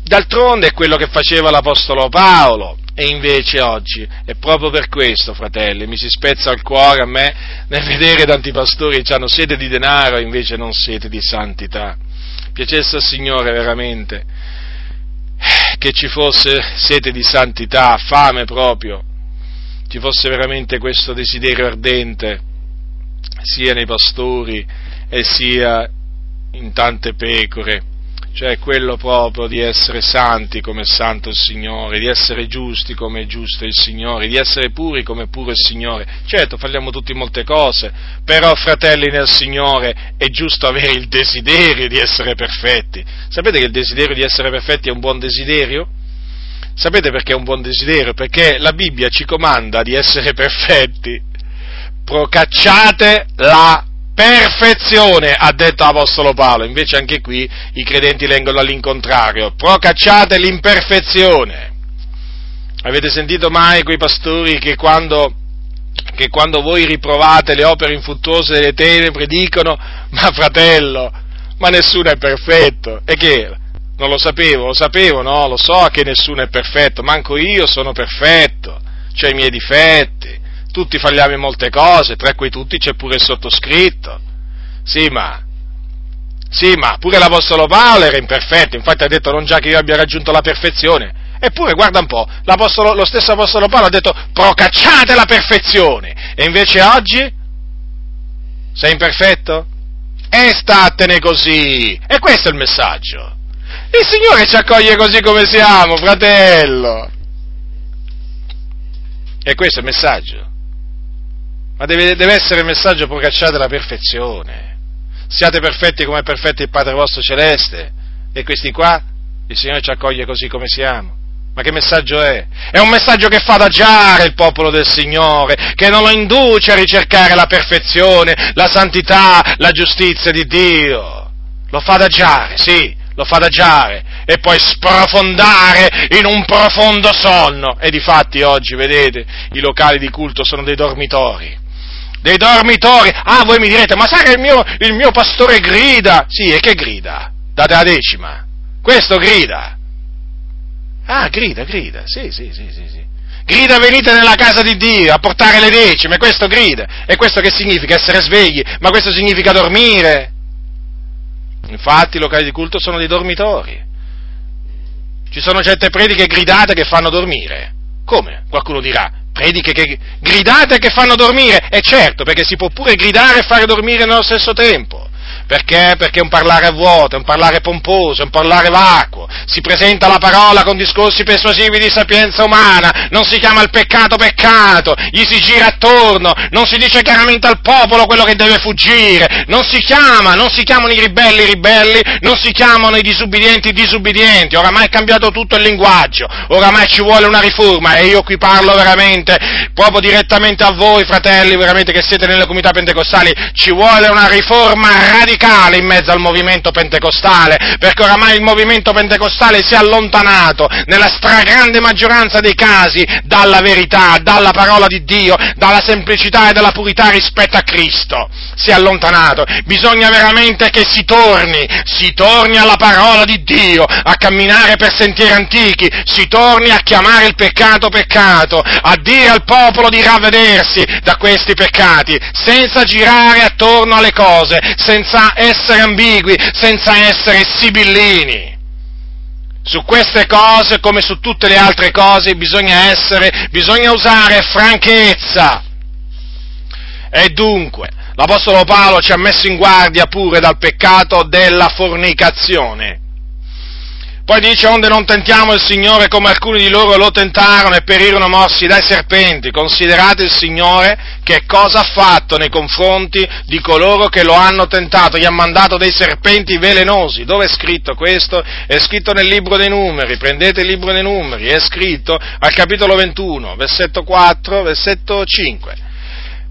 Speaker 1: D'altronde è quello che faceva l'Apostolo Paolo. E invece oggi è proprio per questo, fratelli, mi si spezza il cuore a me nel vedere tanti pastori che hanno sete di denaro e invece non sete di santità piacesse al Signore veramente che ci fosse sete di santità, fame proprio, ci fosse veramente questo desiderio ardente sia nei pastori e sia in tante pecore cioè quello proprio di essere santi come è santo il Signore, di essere giusti come è giusto il Signore, di essere puri come è puro il Signore. Certo, falliamo tutti molte cose, però fratelli nel Signore è giusto avere il desiderio di essere perfetti. Sapete che il desiderio di essere perfetti è un buon desiderio? Sapete perché è un buon desiderio? Perché la Bibbia ci comanda di essere perfetti. Procacciate la perfezione, ha detto l'Apostolo Paolo, invece anche qui i credenti leggono all'incontrario, procacciate l'imperfezione. Avete sentito mai quei pastori che quando, che quando voi riprovate le opere infruttuose delle tenebre dicono, ma fratello, ma nessuno è perfetto, e che? Non lo sapevo, lo sapevo, no, lo so che nessuno è perfetto, manco io sono perfetto, ho i miei difetti, tutti falliamo in molte cose, tra quei tutti c'è pure il sottoscritto. Sì, ma, sì, ma pure l'Apostolo Paolo era imperfetto, infatti ha detto non già che io abbia raggiunto la perfezione. Eppure, guarda un po', lo stesso Apostolo Paolo ha detto procacciate la perfezione. E invece oggi? Sei imperfetto? E statene così. E questo è il messaggio. Il Signore ci accoglie così come siamo, fratello. E questo è il messaggio ma deve, deve essere il messaggio procacciate la perfezione. Siate perfetti come è perfetto il Padre vostro celeste. E questi qua, il Signore ci accoglie così come siamo. Ma che messaggio è? È un messaggio che fa adagiare il popolo del Signore, che non lo induce a ricercare la perfezione, la santità, la giustizia di Dio. Lo fa adagiare, sì, lo fa adagiare e poi sprofondare in un profondo sonno. E di fatti oggi, vedete, i locali di culto sono dei dormitori dei dormitori. Ah, voi mi direte, ma sai che il mio, il mio pastore grida? Sì, e che grida? Date la decima. Questo grida. Ah, grida, grida, sì, sì, sì, sì, sì. Grida venite nella casa di Dio a portare le decime, questo grida. E questo che significa? Essere svegli, ma questo significa dormire. Infatti i locali di culto sono dei dormitori. Ci sono certe prediche gridate che fanno dormire. Come? Qualcuno dirà, prediche che gridate che fanno dormire, e certo, perché si può pure gridare e fare dormire nello stesso tempo. Perché? Perché è un parlare vuoto, è un parlare pomposo, è un parlare vacuo. Si presenta la parola con discorsi persuasivi di sapienza umana, non si chiama il peccato peccato, gli si gira attorno, non si dice chiaramente al popolo quello che deve fuggire, non si chiama, non si chiamano i ribelli ribelli, non si chiamano i disubbidienti disubbidienti, oramai è cambiato tutto il linguaggio, oramai ci vuole una riforma. E io qui parlo veramente, proprio direttamente a voi fratelli, veramente che siete nelle comunità pentecostali, ci vuole una riforma radicale radicale in mezzo al movimento pentecostale, perché oramai il movimento pentecostale si è allontanato nella stragrande maggioranza dei casi dalla verità, dalla parola di Dio, dalla semplicità e dalla purità rispetto a Cristo. Si è allontanato. Bisogna veramente che si torni, si torni alla parola di Dio, a camminare per sentieri antichi, si torni a chiamare il peccato peccato, a dire al popolo di ravvedersi da questi peccati, senza girare attorno alle cose, senza essere ambigui, senza essere sibillini. su queste cose, come su tutte le altre cose, bisogna essere, bisogna usare franchezza. E dunque, l'Apostolo Paolo ci ha messo in guardia pure dal peccato della fornicazione. Poi dice, onde non tentiamo il Signore come alcuni di loro lo tentarono e perirono morsi dai serpenti. Considerate il Signore che cosa ha fatto nei confronti di coloro che lo hanno tentato. Gli ha mandato dei serpenti velenosi. Dove è scritto questo? È scritto nel libro dei numeri. Prendete il libro dei numeri. È scritto al capitolo 21, versetto 4, versetto 5.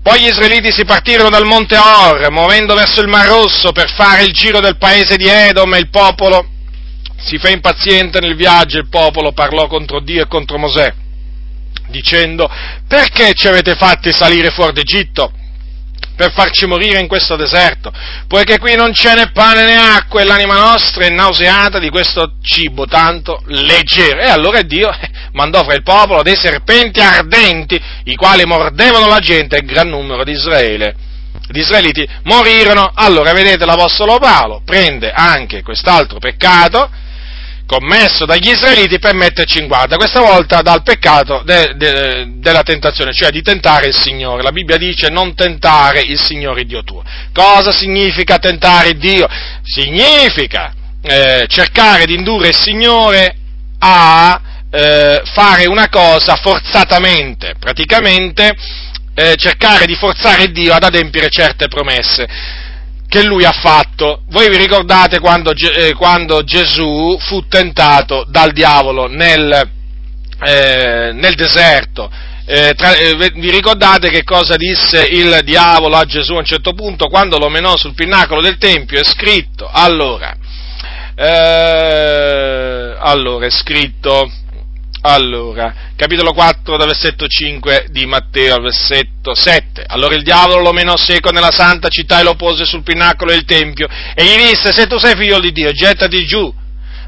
Speaker 1: Poi gli israeliti si partirono dal monte Or, muovendo verso il Mar Rosso per fare il giro del paese di Edom e il popolo si fa impaziente nel viaggio, il popolo parlò contro Dio e contro Mosè, dicendo, perché ci avete fatti salire fuori d'Egitto? Per farci morire in questo deserto, poiché qui non c'è né pane né acqua e l'anima nostra è nauseata di questo cibo tanto leggero. E allora Dio eh, mandò fra il popolo dei serpenti ardenti, i quali mordevano la gente e gran numero di Israele gli israeliti morirono. Allora, vedete, l'Apostolo Paolo prende anche quest'altro peccato commesso dagli israeliti per metterci in guardia, questa volta dal peccato de, de, della tentazione, cioè di tentare il Signore. La Bibbia dice non tentare il Signore Dio tuo. Cosa significa tentare Dio? Significa eh, cercare di indurre il Signore a eh, fare una cosa forzatamente, praticamente eh, cercare di forzare Dio ad adempiere certe promesse che lui ha fatto. Voi vi ricordate quando, eh, quando Gesù fu tentato dal diavolo nel, eh, nel deserto? Eh, tra, eh, vi ricordate che cosa disse il diavolo a Gesù a un certo punto quando lo menò sul pinnacolo del Tempio? È scritto, allora, eh, allora è scritto, allora, capitolo 4 dal versetto 5 di Matteo al versetto 7. Allora il diavolo lo menò seco nella santa città e lo pose sul pinnacolo del tempio e gli disse, se tu sei figlio di Dio, gettati giù,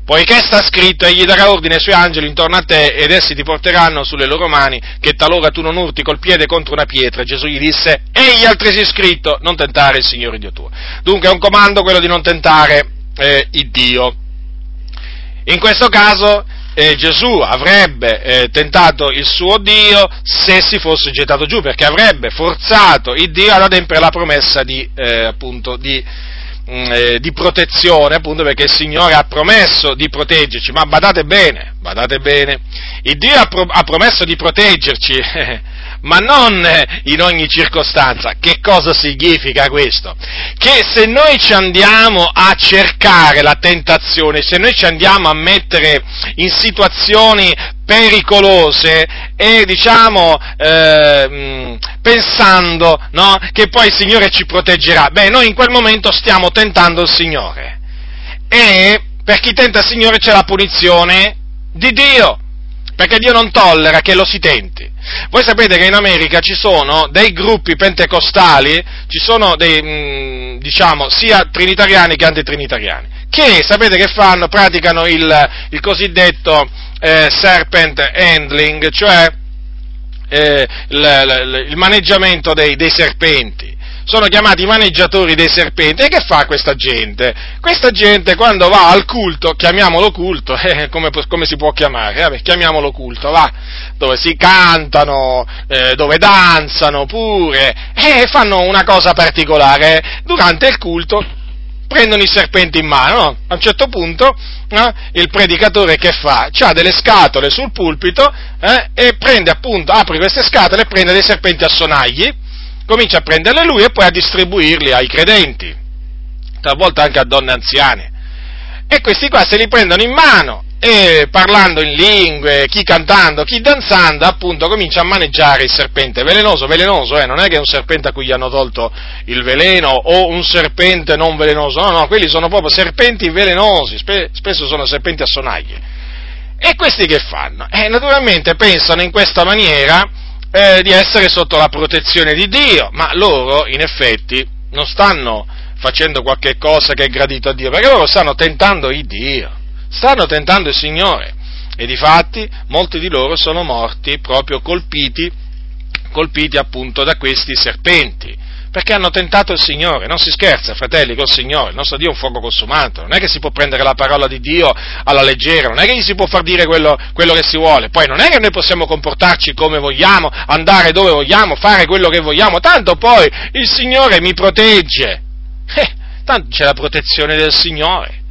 Speaker 1: poiché sta scritto, egli darà ordine ai suoi angeli intorno a te ed essi ti porteranno sulle loro mani, che talora tu non urti col piede contro una pietra. Gesù gli disse, egli altresì scritto, non tentare il Signore Dio tuo. Dunque è un comando quello di non tentare eh, il Dio. In questo caso eh, Gesù avrebbe eh, tentato il suo Dio se si fosse gettato giù, perché avrebbe forzato il Dio ad adempiere la promessa di, eh, appunto, di, mm, eh, di, protezione, appunto perché il Signore ha promesso di proteggerci, ma badate bene, badate bene, il Dio ha, pro- ha promesso di proteggerci ma non in ogni circostanza. Che cosa significa questo? Che se noi ci andiamo a cercare la tentazione, se noi ci andiamo a mettere in situazioni pericolose e diciamo eh, pensando no, che poi il Signore ci proteggerà, beh noi in quel momento stiamo tentando il Signore. E per chi tenta il Signore c'è la punizione di Dio perché Dio non tollera che lo si tenti. Voi sapete che in America ci sono dei gruppi pentecostali, ci sono dei, mm, diciamo, sia trinitariani che antitrinitariani, che sapete che fanno? Praticano il, il cosiddetto eh, serpent handling, cioè eh, il, il, maneggiamento dei, dei serpenti sono chiamati maneggiatori dei serpenti. E che fa questa gente? Questa gente quando va al culto, chiamiamolo culto, eh, come, come, si può chiamare? Eh, vabbè, chiamiamolo culto, va, dove si cantano, eh, dove danzano pure, e fanno una cosa particolare. Durante il culto prendono i serpenti in mano, no? a un certo punto no? il predicatore che fa? Ha delle scatole sul pulpito eh, e prende appunto, apre queste scatole e prende dei serpenti a sonagli comincia a prenderle lui e poi a distribuirli ai credenti, talvolta anche a donne anziane. E questi qua se li prendono in mano e parlando in lingue, chi cantando, chi danzando, appunto comincia a maneggiare il serpente. Velenoso, velenoso, eh? non è che è un serpente a cui gli hanno tolto il veleno o un serpente non velenoso, no, no, quelli sono proprio serpenti velenosi, spesso sono serpenti a sonaglie. E questi che fanno? Eh, naturalmente pensano in questa maniera eh, di essere sotto la protezione di Dio, ma loro in effetti non stanno facendo qualche cosa che è gradito a Dio, perché loro stanno tentando il Dio, stanno tentando il Signore. E di fatti molti di loro sono morti proprio colpiti, colpiti appunto da questi serpenti, perché hanno tentato il Signore. Non si scherza, fratelli, col Signore. Il nostro Dio è un fuoco consumato. Non è che si può prendere la parola di Dio alla leggera, non è che gli si può far dire quello, quello che si vuole. Poi non è che noi possiamo comportarci come vogliamo, andare dove vogliamo, fare quello che vogliamo. Tanto poi il Signore mi protegge. Eh, tanto c'è la protezione del Signore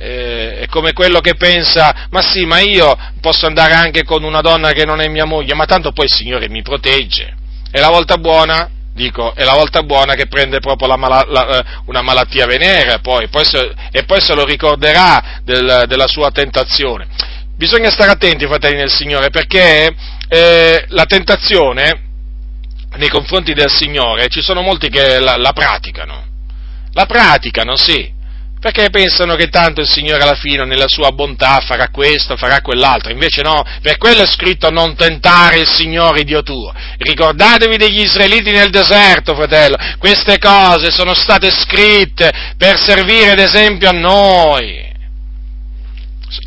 Speaker 1: eh, è come quello che pensa, ma sì, ma io posso andare anche con una donna che non è mia moglie, ma tanto poi il Signore mi protegge. E la volta buona, dico, è la volta buona che prende proprio la mala, la, eh, una malattia venerea poi, poi se, e poi se lo ricorderà del, della sua tentazione. Bisogna stare attenti, fratelli del Signore, perché eh, la tentazione nei confronti del Signore ci sono molti che la, la praticano. La praticano, sì, perché pensano che tanto il Signore alla fine nella sua bontà farà questo, farà quell'altro, invece no, per quello è scritto non tentare il Signore Dio tuo. Ricordatevi degli israeliti nel deserto, fratello, queste cose sono state scritte per servire d'esempio a noi.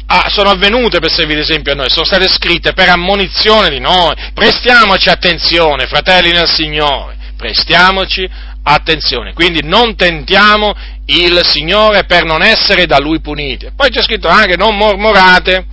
Speaker 1: Ah, sono avvenute per servire d'esempio a noi, sono state scritte per ammonizione di noi. Prestiamoci attenzione, fratelli nel Signore, prestiamoci attenzione. Quindi non tentiamo il Signore per non essere da Lui puniti. Poi c'è scritto anche non mormorate,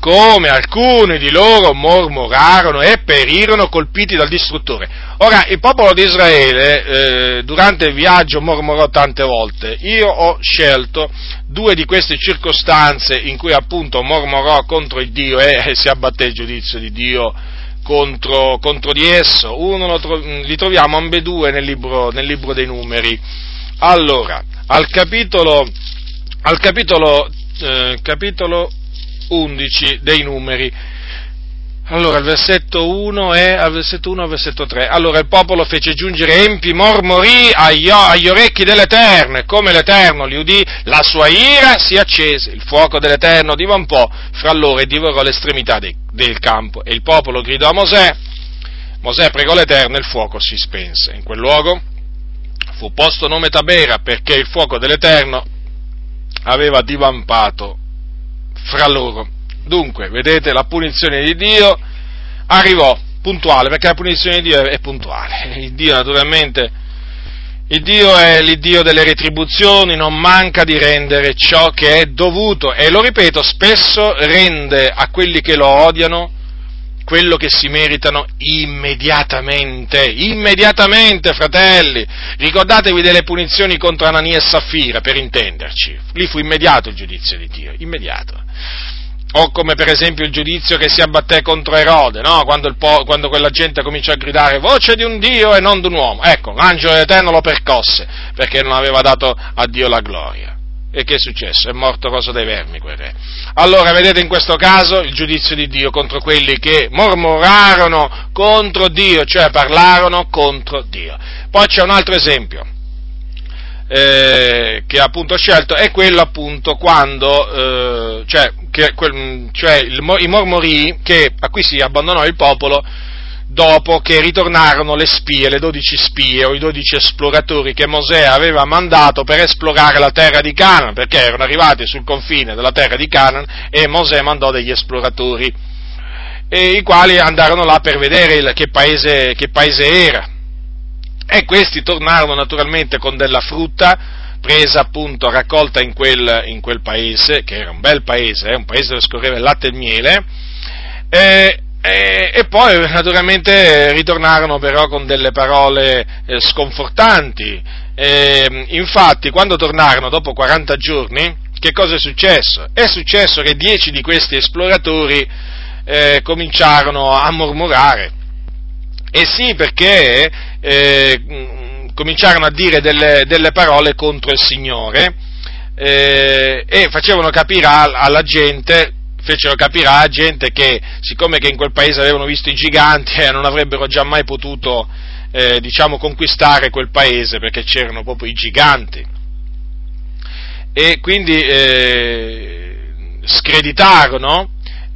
Speaker 1: come alcuni di loro mormorarono e perirono colpiti dal distruttore. Ora, il popolo di Israele eh, durante il viaggio mormorò tante volte. Io ho scelto due di queste circostanze in cui appunto mormorò contro il Dio e si abbatté il giudizio di Dio contro, contro di esso. Uno lo, li troviamo ambedue nel libro, nel libro dei numeri. Allora, al capitolo, al capitolo, eh, capitolo 11 dei numeri, allora, il versetto 1 è al versetto 1 al versetto 3. Allora il popolo fece giungere empi mormorì agli, agli, orecchi dell'Eterno e come l'Eterno li udì, la sua ira si accese. Il fuoco dell'Eterno divampò fra loro e divorò l'estremità de, del campo. E il popolo gridò a Mosè. Mosè pregò l'Eterno e il fuoco si spense. In quel luogo fu posto nome Tabera perché il fuoco dell'Eterno aveva divampato fra loro. Dunque, vedete, la punizione di Dio arrivò puntuale, perché la punizione di Dio è puntuale. Il Dio naturalmente, il Dio è l'Iddio delle retribuzioni, non manca di rendere ciò che è dovuto e lo ripeto, spesso rende a quelli che lo odiano quello che si meritano immediatamente, immediatamente, fratelli. Ricordatevi delle punizioni contro Anania e Saffira, per intenderci. Lì fu immediato il giudizio di Dio, immediato. O come per esempio il giudizio che si abbatté contro Erode, no? quando, po- quando, quella gente cominciò a gridare voce di un Dio e non di un uomo. Ecco, l'angelo dell'Eterno lo percosse perché non aveva dato a Dio la gloria. E che è successo? È morto cosa dei vermi quel re. Allora, vedete in questo caso il giudizio di Dio contro quelli che mormorarono contro Dio, cioè parlarono contro Dio. Poi c'è un altro esempio. Eh, che appunto ho scelto è quello appunto quando, eh, cioè, che, quel, cioè il, i mormori che a cui si abbandonò il popolo dopo che ritornarono le spie, le dodici spie o i dodici esploratori che Mosè aveva mandato per esplorare la terra di Canaan, perché erano arrivati sul confine della terra di Canaan e Mosè mandò degli esploratori, i quali andarono là per vedere il, che, paese, che paese era. E questi tornarono naturalmente con della frutta, presa appunto, raccolta in quel, in quel paese, che era un bel paese, eh, un paese dove scorreva il latte e il miele, eh, e, e, poi naturalmente ritornarono però con delle parole eh, sconfortanti. E, infatti, quando tornarono dopo 40 giorni, che cosa è successo? È successo che dieci di questi esploratori eh, cominciarono a mormorare. E sì, perché eh, cominciarono a dire delle, delle, parole contro il Signore eh, e facevano capire alla gente fecero capire alla gente che, siccome che in quel paese avevano visto i giganti, eh, non avrebbero già mai potuto, eh, diciamo, conquistare quel paese, perché c'erano proprio i giganti. E quindi eh, screditarono,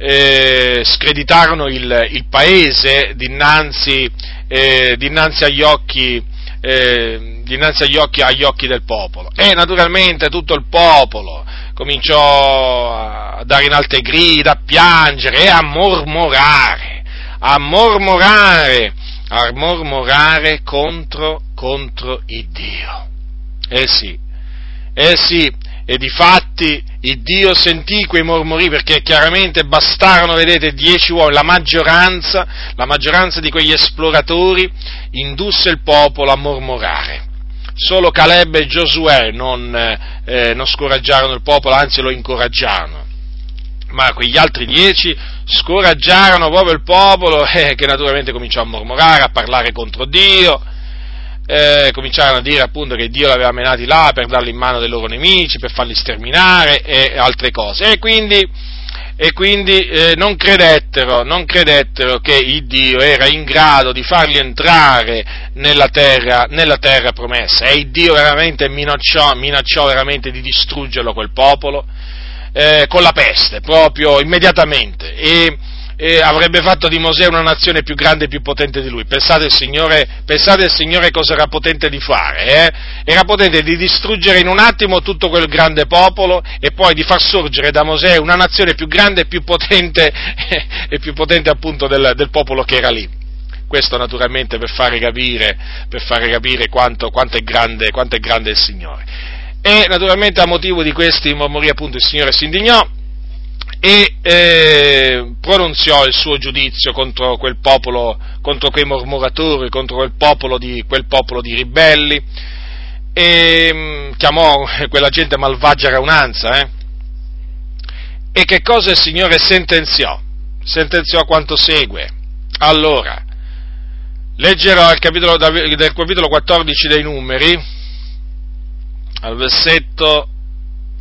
Speaker 1: eh, screditarono il, il, paese dinanzi, eh, dinanzi agli occhi eh, dinanzi agli occhi, agli occhi, del popolo. E naturalmente tutto il popolo cominciò a dare in alte grida, a piangere e a mormorare, a mormorare a mormorare contro, contro il Dio. Eh sì, eh sì, e di fatti il Dio sentì quei mormori perché chiaramente bastarono, vedete, dieci uomini, la maggioranza, la maggioranza di quegli esploratori indusse il popolo a mormorare. Solo Caleb e Giosuè non, eh, non scoraggiarono il popolo, anzi lo incoraggiarono. Ma quegli altri dieci scoraggiarono proprio il popolo, eh, che naturalmente cominciò a mormorare, a parlare contro Dio, eh, cominciarono a dire appunto che Dio li aveva menati là per darli in mano dei loro nemici, per farli sterminare e altre cose. E quindi, e quindi eh, non, credettero, non credettero che il Dio era in grado di farli entrare nella terra, nella terra promessa. E il Dio veramente minacciò, minacciò veramente di distruggerlo quel popolo eh, con la peste, proprio immediatamente. E, e avrebbe fatto di Mosè una nazione più grande e più potente di lui. Pensate il Signore, pensate il Signore cosa era potente di fare, eh? Era potente di distruggere in un attimo tutto quel grande popolo e poi di far sorgere da Mosè una nazione più grande e più potente, e più potente appunto del, del popolo che era lì questo naturalmente per fare capire, per fare capire quanto, quanto, è grande, quanto, è grande, il Signore. E naturalmente a motivo di questi mormori appunto il Signore si indignò e eh, pronunziò il suo giudizio contro quel popolo, contro quei mormoratori, contro quel popolo di, quel popolo di ribelli, e mm, chiamò quella gente malvagia raunanza, eh? E che cosa il Signore sentenziò? Sentenziò quanto segue. Allora, leggerò il capitolo, del capitolo 14 dei numeri, al versetto,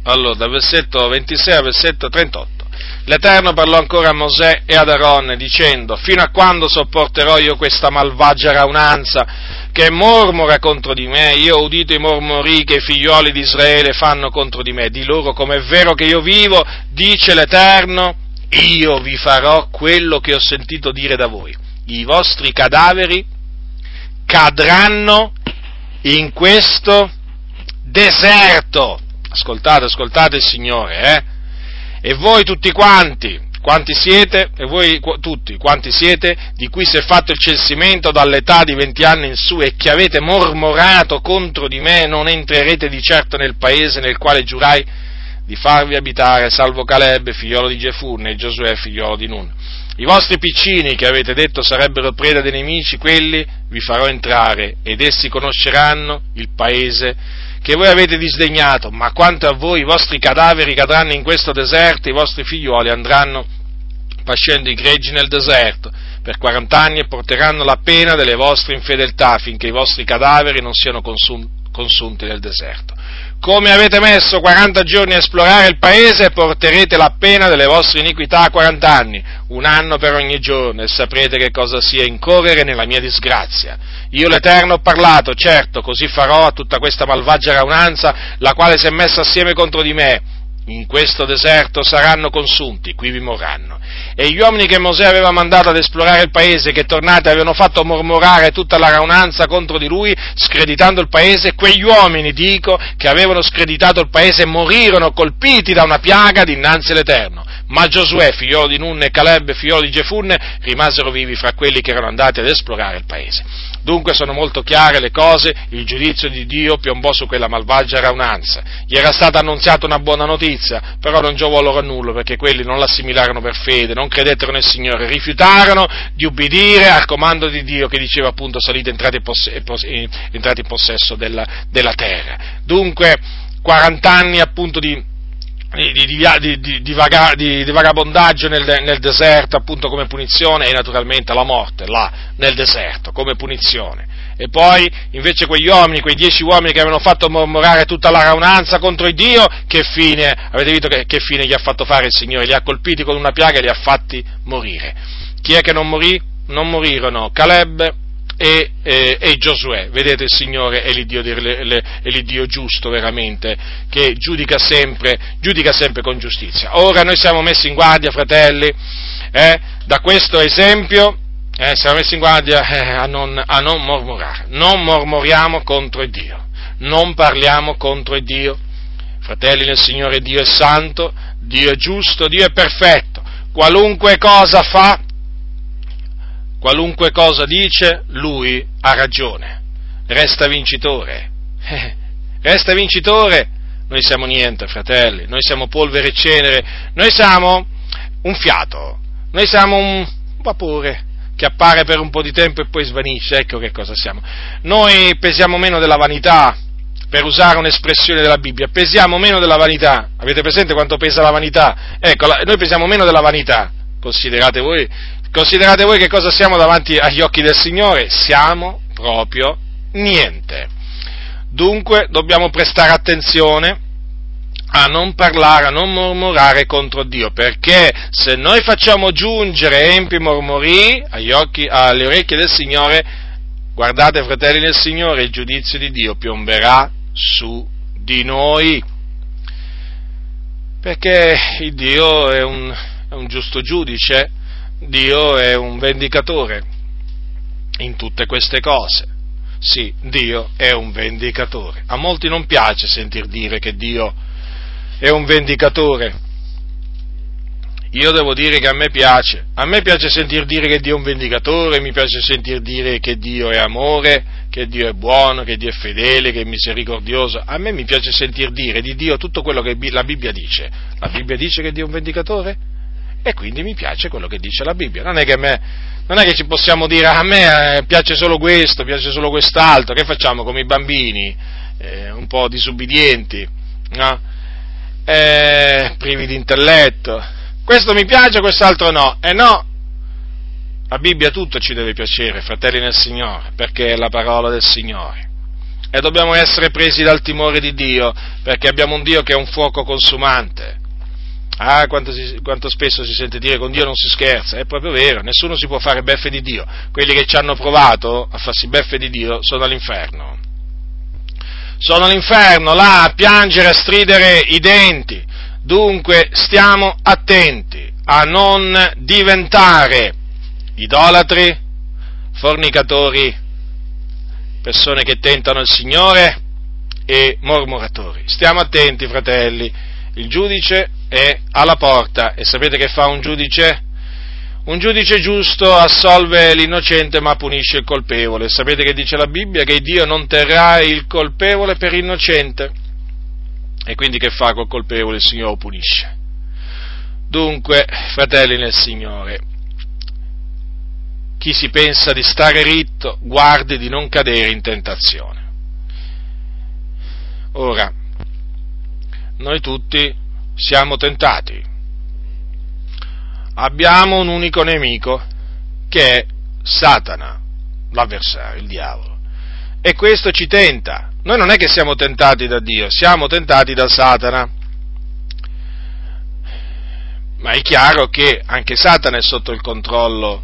Speaker 1: allora, dal versetto 26 al versetto 38. L'Eterno parlò ancora a Mosè e ad Aaron dicendo, fino a quando sopporterò io questa malvagia raunanza che mormora contro di me? Io ho udito i mormori che i figlioli di Israele fanno contro di me. Di loro, come vero che io vivo, dice l'Eterno, io vi farò quello che ho sentito dire da voi. I vostri cadaveri cadranno in questo deserto. Ascoltate, ascoltate il Signore, eh? E voi tutti quanti, quanti siete, e voi tutti, quanti siete, di cui si è fatto il censimento dall'età di venti anni in su e che avete mormorato contro di me, non entrerete di certo nel paese nel quale giurai di farvi abitare, salvo Caleb, figliolo di Gefunne, e Giosuè, figliolo di Nun. I vostri piccini che avete detto sarebbero preda dei nemici, quelli vi farò entrare ed essi conosceranno il paese che voi avete disdegnato, ma quanto a voi i vostri cadaveri cadranno in questo deserto, i vostri figliuoli andranno pascendo i greggi nel deserto per quarant'anni e porteranno la pena delle vostre infedeltà finché i vostri cadaveri non siano consum- consunti nel deserto. Come avete messo 40 giorni a esplorare il paese, porterete la pena delle vostre iniquità a 40 anni, un anno per ogni giorno, e saprete che cosa sia incorrere nella mia disgrazia. Io l'Eterno ho parlato, certo, così farò a tutta questa malvagia raunanza, la quale si è messa assieme contro di me, in questo deserto saranno consunti, qui vi morranno. E gli uomini che Mosè aveva mandato ad esplorare il paese, che tornati avevano fatto mormorare tutta la raunanza contro di lui, screditando il paese, quegli uomini, dico, che avevano screditato il paese, morirono colpiti da una piaga dinanzi all'Eterno. Ma Giosuè, figliolo di Nun, e Caleb, figliolo di Gefunne, rimasero vivi fra quelli che erano andati ad esplorare il paese. Dunque sono molto chiare le cose, il giudizio di Dio piombò su quella malvagia raunanza. Gli era stata annunziata una buona notizia, però non giovò loro a nulla perché quelli non l'assimilarono per fede, non credettero nel Signore, rifiutarono di ubbidire al comando di Dio che diceva appunto salite entrate in, possesso, entrate in possesso della, della terra. Dunque 40 anni appunto di di, di, di, vaga, di, vagabondaggio nel, nel, deserto appunto come punizione e naturalmente la morte là nel deserto come punizione. E poi invece quegli uomini, quei dieci uomini che avevano fatto mormorare tutta la raunanza contro il Dio, che fine, avete visto che, che fine gli ha fatto fare il Signore? Li ha colpiti con una piaga e li ha fatti morire. Chi è che non morì? Non morirono Caleb, e, e, e, Giosuè. Vedete, il Signore è l'Iddio, è l'Iddio, giusto veramente, che giudica sempre, giudica sempre, con giustizia. Ora noi siamo messi in guardia, fratelli, eh, da questo esempio, eh, siamo messi in guardia eh, a, non, a non mormorare. Non mormoriamo contro Dio, non parliamo contro Dio. Fratelli nel Signore, Dio è santo, Dio è giusto, Dio è perfetto. Qualunque cosa fa, qualunque cosa dice, lui ha ragione, resta vincitore. resta vincitore, noi siamo niente, fratelli, noi siamo polvere e cenere, noi siamo un fiato, noi siamo un vapore che appare per un po' di tempo e poi svanisce, ecco che cosa siamo. Noi pesiamo meno della vanità, per usare un'espressione della Bibbia, pesiamo meno della vanità. Avete presente quanto pesa la vanità? Ecco, noi pesiamo meno della vanità. Considerate voi, considerate voi che cosa siamo davanti agli occhi del Signore? Siamo proprio niente. Dunque dobbiamo prestare attenzione a non parlare, a non mormorare contro Dio, perché se noi facciamo giungere empi mormori occhi, alle orecchie del Signore, guardate fratelli del Signore, il giudizio di Dio piomberà su di noi. Perché il Dio è un, è un giusto giudice, Dio è un vendicatore in tutte queste cose. Sì, Dio è un vendicatore. A molti non piace sentir dire che Dio è un vendicatore. Io devo dire che a me piace. A me piace sentir dire che Dio è un vendicatore, mi piace sentir dire che Dio è amore, che Dio è buono, che Dio è fedele, che è misericordioso. A me mi piace sentir dire di Dio tutto quello che la Bibbia dice. La Bibbia dice che Dio è un vendicatore? E quindi mi piace quello che dice la Bibbia. Non è che me non è che ci possiamo dire a me eh, piace solo questo, piace solo quest'altro, che facciamo come i bambini, eh, un po' disubbidienti, no? eh, privi di intelletto. Questo mi piace, quest'altro no. E eh no, la Bibbia tutto ci deve piacere, fratelli nel Signore, perché è la parola del Signore. E dobbiamo essere presi dal timore di Dio, perché abbiamo un Dio che è un fuoco consumante Ah, quanto, si, quanto, spesso si sente dire con Dio non si scherza, è proprio vero, nessuno si può fare beffe di Dio. Quelli che ci hanno provato a farsi beffe di Dio sono all'inferno. Sono all'inferno, là a piangere, a stridere i denti. Dunque stiamo attenti a non diventare idolatri, fornicatori, persone che tentano il Signore e mormoratori. Stiamo attenti, fratelli, il giudice è alla porta e sapete che fa un giudice? Un giudice giusto assolve l'innocente ma punisce il colpevole. Sapete che dice la Bibbia? Che Dio non terrà il colpevole per innocente. E quindi che fa col colpevole? Il Signore punisce. Dunque, fratelli nel Signore, chi si pensa di stare ritto, guardi di non cadere in tentazione. Ora, noi tutti siamo tentati. Abbiamo un unico nemico che è Satana, l'avversario, il diavolo. E questo ci tenta. Noi non è che siamo tentati da Dio, siamo tentati da Satana. Ma è chiaro che anche Satana è sotto il controllo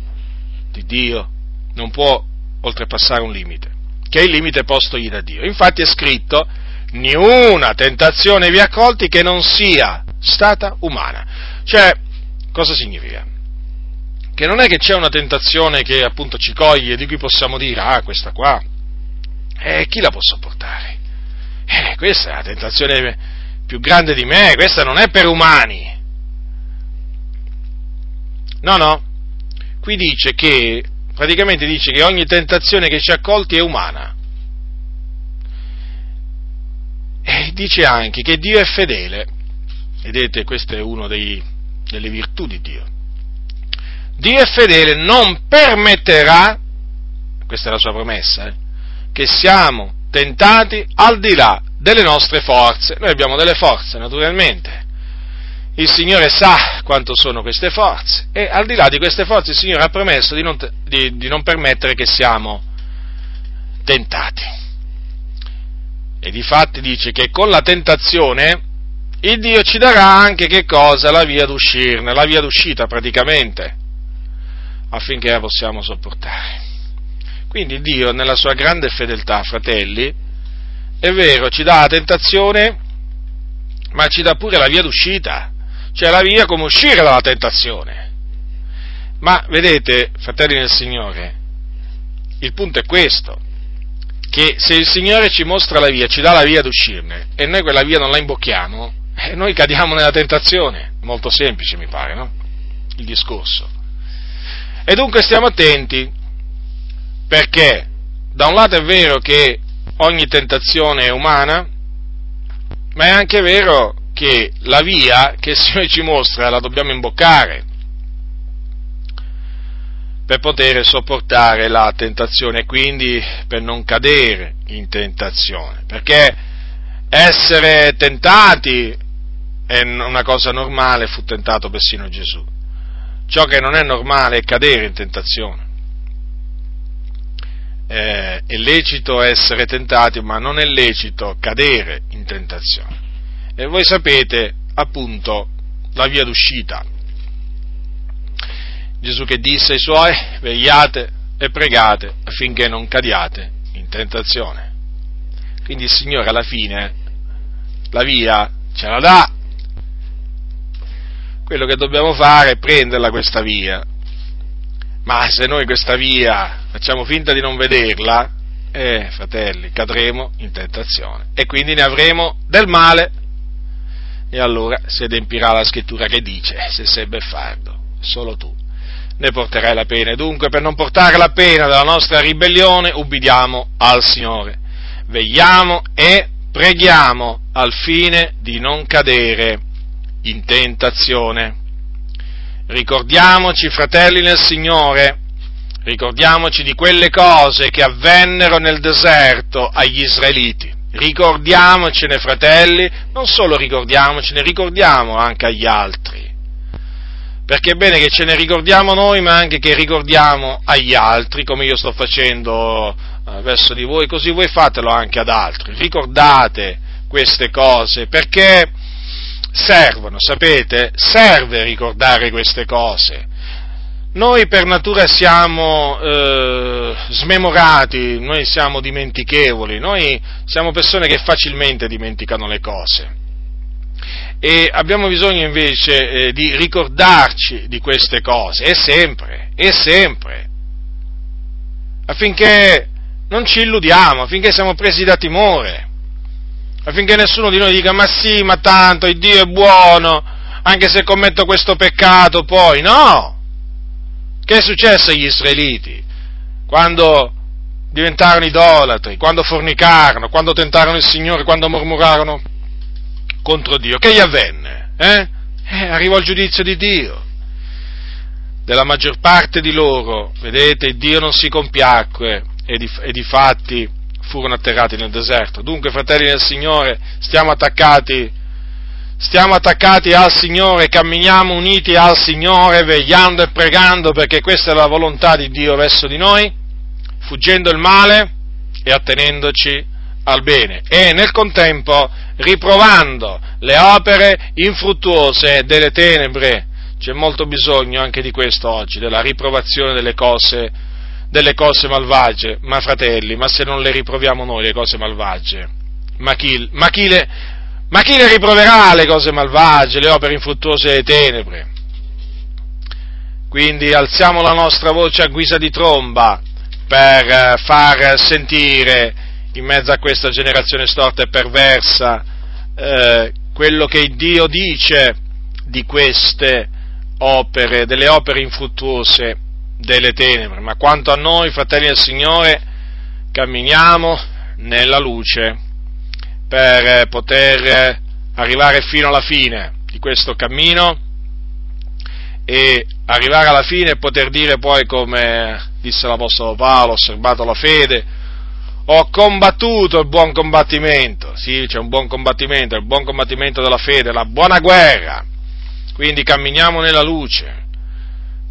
Speaker 1: di Dio, non può oltrepassare un limite, che è il limite postogli da Dio. Infatti è scritto niuna tentazione vi ha colti che non sia stata umana. Cioè, cosa significa? Che non è che c'è una tentazione che appunto ci coglie, di cui possiamo dire, ah, questa qua, eh, chi la può sopportare? Eh, questa è la tentazione più grande di me, questa non è per umani. No, no, qui dice che, praticamente dice che ogni tentazione che ci ha colti è umana. Dice anche che Dio è fedele. Vedete, questa è una delle virtù di Dio. Dio è fedele, non permetterà, questa è la sua promessa, eh, che siamo tentati al di là delle nostre forze. Noi abbiamo delle forze, naturalmente. Il Signore sa quanto sono queste forze e al di là di queste forze il Signore ha promesso di non, di, di non permettere che siamo tentati. E difatti dice che con la tentazione il Dio ci darà anche che cosa? La via d'uscirne, la via d'uscita praticamente, affinché la possiamo sopportare. Quindi Dio, nella sua grande fedeltà, fratelli, è vero, ci dà la tentazione, ma ci dà pure la via d'uscita, cioè la via come uscire dalla tentazione. Ma vedete, fratelli del Signore, il punto è questo che se il Signore ci mostra la via, ci dà la via d'uscirne e noi quella via non la imbocchiamo, eh, noi cadiamo nella tentazione. Molto semplice mi pare, no? Il discorso. E dunque stiamo attenti perché da un lato è vero che ogni tentazione è umana, ma è anche vero che la via che il Signore ci mostra la dobbiamo imboccare per poter sopportare la tentazione e quindi per non cadere in tentazione, perché essere tentati è una cosa normale, fu tentato persino Gesù. Ciò che non è normale è cadere in tentazione. Eh, è lecito essere tentati, ma non è lecito cadere in tentazione. E voi sapete appunto la via d'uscita. Gesù che disse ai suoi, vegliate e pregate affinché non cadiate in tentazione. Quindi il Signore alla fine la via ce la dà. Quello che dobbiamo fare è prenderla questa via. Ma se noi questa via facciamo finta di non vederla, eh, fratelli, cadremo in tentazione e quindi ne avremo del male e allora si adempirà la scrittura che dice, se sei beffardo, solo tu ne porterai la pena. Dunque, per non portare la pena della nostra ribellione, ubbidiamo al Signore. Vegliamo e preghiamo al fine di non cadere in tentazione. Ricordiamoci, fratelli nel Signore, ricordiamoci di quelle cose che avvennero nel deserto agli israeliti ricordiamocene fratelli, non solo ricordiamocene, ricordiamo anche agli altri. Perché è bene che ce ne ricordiamo noi, ma anche che ricordiamo agli altri, come io sto facendo eh, verso di voi, così voi fatelo anche ad altri. Ricordate queste cose, perché servono, sapete? Serve ricordare queste cose noi per natura siamo eh, smemorati, noi siamo dimentichevoli, noi siamo persone che facilmente dimenticano le cose. E abbiamo bisogno invece eh, di ricordarci di queste cose, e sempre, e sempre, affinché non ci illudiamo, affinché siamo presi da timore, affinché nessuno di noi dica ma sì, ma tanto, il Dio è buono, anche se commetto questo peccato poi, no! Che è successo agli israeliti? Quando diventarono idolatri, quando fornicarono, quando tentarono il Signore, quando mormurarono contro Dio. Che gli avvenne? Eh? Eh, arrivò il giudizio di Dio. Della maggior parte di loro, vedete, Dio non si compiacque e di, e di fatti furono atterrati nel deserto. Dunque, fratelli del Signore, stiamo attaccati stiamo attaccati al Signore, camminiamo uniti al Signore, vegliando e pregando perché questa è la volontà di Dio verso di noi, fuggendo il male e attenendoci al bene e nel contempo riprovando le opere infruttuose delle tenebre. C'è molto bisogno anche di questo oggi, della riprovazione delle cose, delle cose malvagie. Ma fratelli, ma se non le riproviamo noi le cose malvagie, ma chi, ma chi le, ma chi le riproverà le cose malvagie, le opere infruttuose delle tenebre? Quindi alziamo la nostra voce a guisa di tromba per eh, far sentire in mezzo a questa generazione storta e perversa eh, quello che Dio dice di queste opere, delle opere infruttuose delle tenebre. Ma quanto a noi, fratelli del Signore, camminiamo nella luce per poter arrivare fino alla fine di questo cammino e arrivare alla fine e poter dire poi come disse l'Apostolo Paolo, osservato la fede, ho combattuto il buon combattimento, sì c'è un buon combattimento, il buon combattimento della fede, la buona guerra, quindi camminiamo nella luce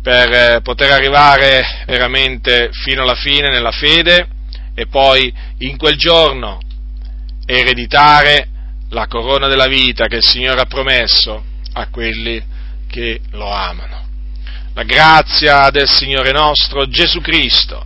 Speaker 1: per eh, poter arrivare veramente fino alla fine nella fede e poi in quel giorno ereditare la corona della vita che il Signore ha promesso a quelli che lo amano. La grazia del Signore nostro Gesù Cristo